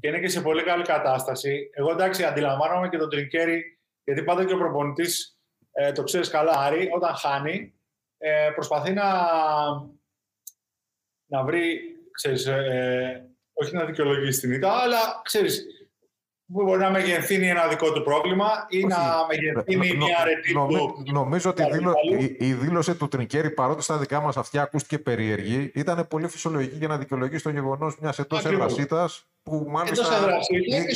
Και είναι και σε πολύ καλή κατάσταση. Εγώ εντάξει, αντιλαμβάνομαι και τον Τρικέρι, γιατί πάντα και ο προπονητής, ε, το ξέρεις καλά, Άρη, όταν χάνει, ε, προσπαθεί να, να βρει, ξέρεις, ε, όχι να δικαιολογήσει την ήττα, αλλά ξέρεις, που μπορεί να μεγενθύνει ένα δικό του πρόβλημα ή να μεγενθύνει μια αρετή του. Νομίζω ότι η, δήλωση του Τρικέρη, παρότι στα δικά μας αυτιά ακούστηκε περίεργη, ήταν πολύ φυσιολογική για να δικαιολογήσει το γεγονός μιας εντός έδρασίτα που μάλιστα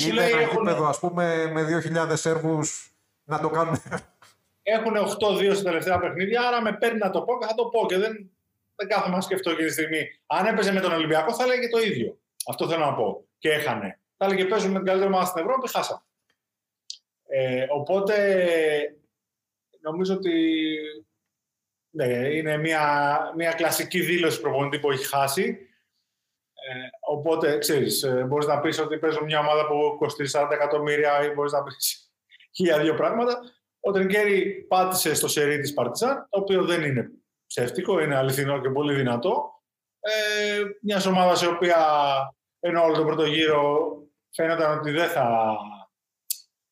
είναι ένα επίπεδο, ας πούμε, με 2.000 Σέρβους να το κάνουν. Έχουν 8-2 στα τελευταία παιχνίδια, άρα με παίρνει να το πω και θα το πω. Και δεν, δεν κάθομαι να σκεφτώ εκείνη τη στιγμή. Αν έπαιζε με τον Ολυμπιακό, θα λέγε το ίδιο. Αυτό θέλω να πω. Και έχανε θα έλεγε παίζουμε με την καλύτερη ομάδα στην Ευρώπη, χάσαμε. Ε, οπότε νομίζω ότι ναι, είναι μια, μια κλασική δήλωση προπονητή που έχει χάσει. Ε, οπότε, ξέρεις, ε, μπορείς να πεις ότι παίζω μια ομάδα που κοστίζει 40 εκατομμύρια ή μπορείς να πεις χίλια δύο πράγματα. Ο Τρικέρι πάτησε στο σερί της Παρτιζάν, το οποίο δεν είναι ψεύτικο, είναι αληθινό και πολύ δυνατό. Ε, μιας ομάδας η οποία ενώ όλο τον πρώτο γύρο φαίνονταν ότι δεν θα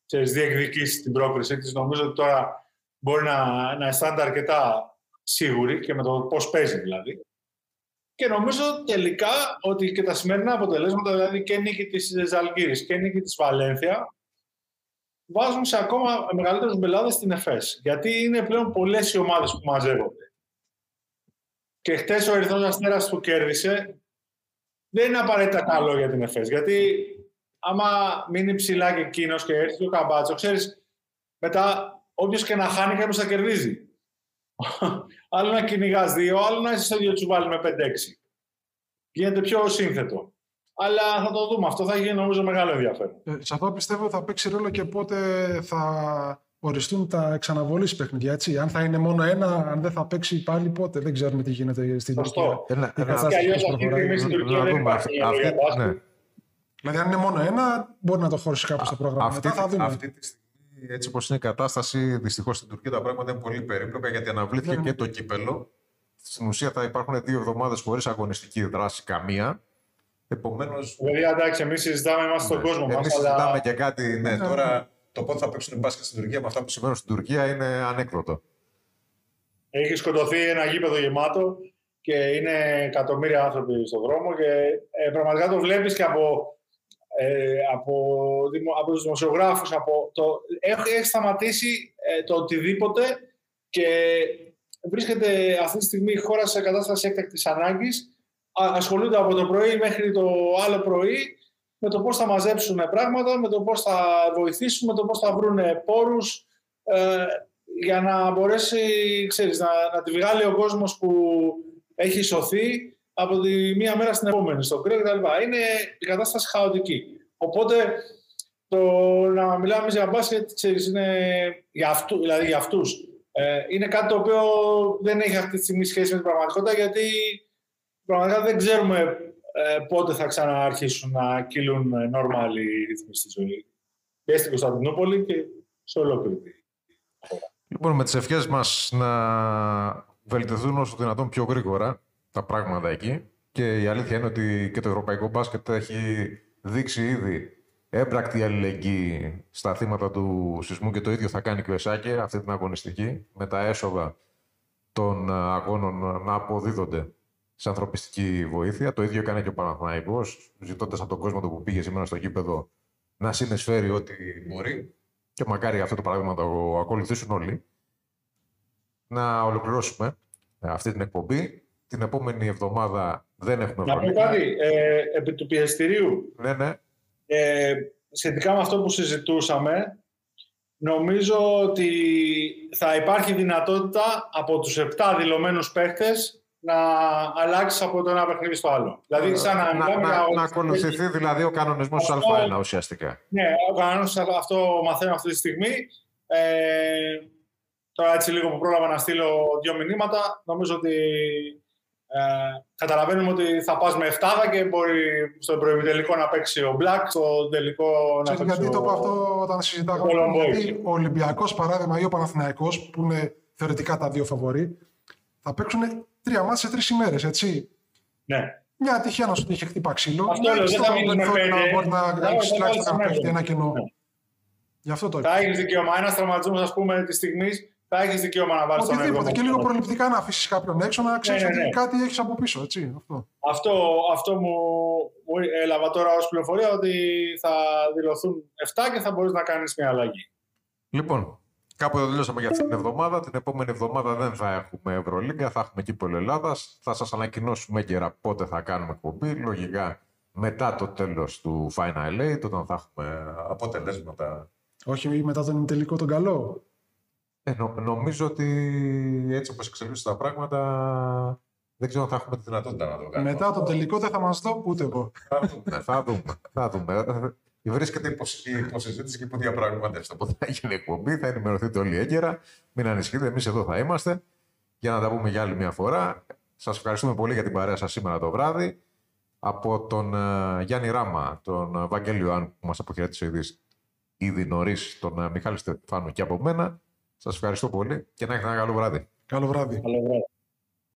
ξέρεις, διεκδικήσει την πρόκριση της. Νομίζω ότι τώρα μπορεί να, να αισθάνεται αρκετά σίγουρη και με το πώς παίζει δηλαδή. Και νομίζω τελικά ότι και τα σημερινά αποτελέσματα, δηλαδή και νίκη της Ζαλγκύρης και νίκη της Βαλένθια, βάζουν σε ακόμα μεγαλύτερους μπελάδες στην ΕΦΕΣ. Γιατί είναι πλέον πολλές οι ομάδες που μαζεύονται. Και χτες ο Ερυθρός Αστέρας που κέρδισε δεν είναι απαραίτητα καλό για την ΕΦΕΣ. Γιατί άμα μείνει ψηλά και εκείνος και έρθει ο καμπάτσο, ξέρεις, μετά όποιος και να χάνει, κάποιος θα κερδίζει. άλλο να κυνηγάς δύο, άλλο να είσαι στο ίδιο τσουβάλι με 5-6. Γίνεται πιο σύνθετο. Αλλά θα το δούμε. Αυτό θα γίνει νομίζω μεγάλο ενδιαφέρον. Ε, σε αυτό πιστεύω θα παίξει ρόλο και πότε θα οριστούν τα εξαναβολής παιχνίδια. Έτσι. Αν θα είναι μόνο ένα, αν δεν θα παίξει πάλι πότε. Δεν ξέρουμε τι γίνεται στην Τουρκία. Ένα, ένα, και αλλιώς αυτή τη στιγμή στην Τουρκία δεν υπάρχει ναι. Δηλαδή, αν είναι μόνο ένα, μπορεί να το χωρίσεις κάπου στο πρόγραμμα. Αυτή, Μετά θα δούμε. Αυτή τη στιγμή, έτσι όπως είναι η κατάσταση, δυστυχώς στην Τουρκία τα πράγματα είναι πολύ περίπλοκα γιατί αναβλήθηκε ναι. και το κύπελο. Στην ουσία θα υπάρχουν δύο εβδομάδες χωρίς αγωνιστική δράση καμία. Επομένως. Δηλαδή, εντάξει, εμείς συζητάμε, είμαστε στον ναι. κόσμο μας. Εμείς συζητάμε και κάτι. Ναι, τώρα το πότε θα παίξουν μπάσκετ στην Τουρκία με αυτά που συμβαίνουν στην Τουρκία είναι ανέκδοτο. Έχει σκοτωθεί ένα γήπεδο γεμάτο και είναι εκατομμύρια άνθρωποι στον δρόμο και ε, πραγματικά το βλέπεις και από, ε, από, από τους δημοσιογράφους. Από το, έχει, σταματήσει ε, το οτιδήποτε και βρίσκεται αυτή τη στιγμή η χώρα σε κατάσταση έκτακτης ανάγκης ασχολούνται από το πρωί μέχρι το άλλο πρωί με το πώς θα μαζέψουν πράγματα, με το πώς θα βοηθήσουν, με το πώς θα βρουν πόρους ε, για να μπορέσει ξέρεις, να, να τη βγάλει ο κόσμος που έχει σωθεί από τη μία μέρα στην επόμενη, στο κρύο κτλ. Είναι η κατάσταση χαοτική. Οπότε το να μιλάμε για μπάσκετ, ξέρεις, είναι για, αυτού, δηλαδή για αυτούς. Ε, είναι κάτι το οποίο δεν έχει αυτή τη στιγμή σχέση με την πραγματικότητα γιατί πραγματικά δεν ξέρουμε ε, πότε θα ξαναρχίσουν να κυλούν normal οι ρυθμοί στη ζωή. Και στην Κωνσταντινούπολη και σε ολόκληρη τη Λοιπόν, με τις ευχές μας να βελτιωθούν όσο δυνατόν πιο γρήγορα τα πράγματα εκεί. Και η αλήθεια είναι ότι και το ευρωπαϊκό μπάσκετ έχει δείξει ήδη έμπρακτη αλληλεγγύη στα θύματα του σεισμού και το ίδιο θα κάνει και ο ΕΣΑΚΕ αυτή την αγωνιστική με τα έσοδα των αγώνων να αποδίδονται σε ανθρωπιστική βοήθεια. Το ίδιο έκανε και ο Παναθηναϊκός, ζητώντας από τον κόσμο το που πήγε σήμερα στο γήπεδο να συνεσφέρει ό,τι μπορεί. Και μακάρι αυτό το παράδειγμα το ακολουθήσουν όλοι. Να ολοκληρώσουμε αυτή την εκπομπή. Την επόμενη εβδομάδα δεν έχουμε Να πω κάτι. Ε, επί του πιεστηρίου. Ναι, ναι. Ε, σχετικά με αυτό που συζητούσαμε, νομίζω ότι θα υπάρχει δυνατότητα από τους 7 δηλωμένους παίχτες να αλλάξει από το ένα παιχνίδι στο άλλο. Δηλαδή, σαν να, να, να, να ακολουθηθεί δηλαδή ο κανονισμός Α1 ουσιαστικά. Ναι, ο κανονισμός αυτό μαθαίνω αυτή τη στιγμή. Ε, τώρα έτσι λίγο που πρόλαβα να στείλω δύο μηνύματα, νομίζω ότι ε, καταλαβαίνουμε ότι θα πας με 7 και μπορεί στο προημιτελικό να παίξει ο Black, στο τελικό να παίξει γιατί ο... το πω αυτό όταν συζητάγαμε. Γιατί ο Ολυμπιακός παράδειγμα ή ο Παναθηναϊκός που είναι θεωρητικά τα δύο φαβοροί θα παίξουν τρία μάτια σε τρεις ημέρες, έτσι. Ναι. Μια τυχαία να σου είχε χτύπα ξύλο. Αυτό λέω, δεν θα μείνει με πέντε. Να μπορεί να κάνει τουλάχιστον να πέφτει ένα κενό. Ναι. Γι' αυτό το Θα έχεις δικαίωμα. Ένας τραυματισμός, ας πούμε, της στιγμής θα έχεις δικαίωμα να βάλεις τον Οτιδήποτε. Και λίγο προληπτικά να αφήσεις κάποιον έξω να ξέρεις ναι, ναι, ναι. ότι κάτι έχεις από πίσω. Έτσι, αυτό. Αυτό, αυτό μου, μου έλαβα τώρα ως πληροφορία ότι θα δηλωθούν 7 και θα μπορείς να κάνεις μια αλλαγή. Λοιπόν, Κάπου εδώ τελειώσαμε για αυτή την εβδομάδα. Την επόμενη εβδομάδα δεν θα έχουμε Ευρωλίγκα, θα έχουμε κύπελο Ελλάδας. Θα σας ανακοινώσουμε έγκαιρα πότε θα κάνουμε εκπομπή. Λογικά μετά το τέλος του Final Eight, όταν θα έχουμε αποτελέσματα. Όχι μετά τον τελικό τον καλό. Ε, νο, νομίζω ότι έτσι όπως εξελίσσονται τα πράγματα, δεν ξέρω αν θα έχουμε τη δυνατότητα να το κάνουμε. Μετά τον τελικό δεν θα μας δω ούτε εγώ. θα δούμε. Θα δούμε. Θα δούμε βρίσκεται υπό συζήτηση και υπό διαπραγματεύσει. Οπότε θα γίνει εκπομπή, θα ενημερωθείτε όλοι έγκαιρα. Μην ανησυχείτε, εμείς εδώ θα είμαστε για να τα πούμε για άλλη μια φορά. Σας ευχαριστούμε πολύ για την παρέα σας σήμερα το βράδυ. Από τον uh, Γιάννη Ράμα, τον uh, Βαγγέλιο Αν που μας αποχαιρέτησε ήδη, ήδη νωρίς, τον uh, Μιχάλη Στεφάνου και από μένα. Σας ευχαριστώ πολύ και να έχετε ένα καλό βράδυ. Καλό βράδυ. Καλό βράδυ.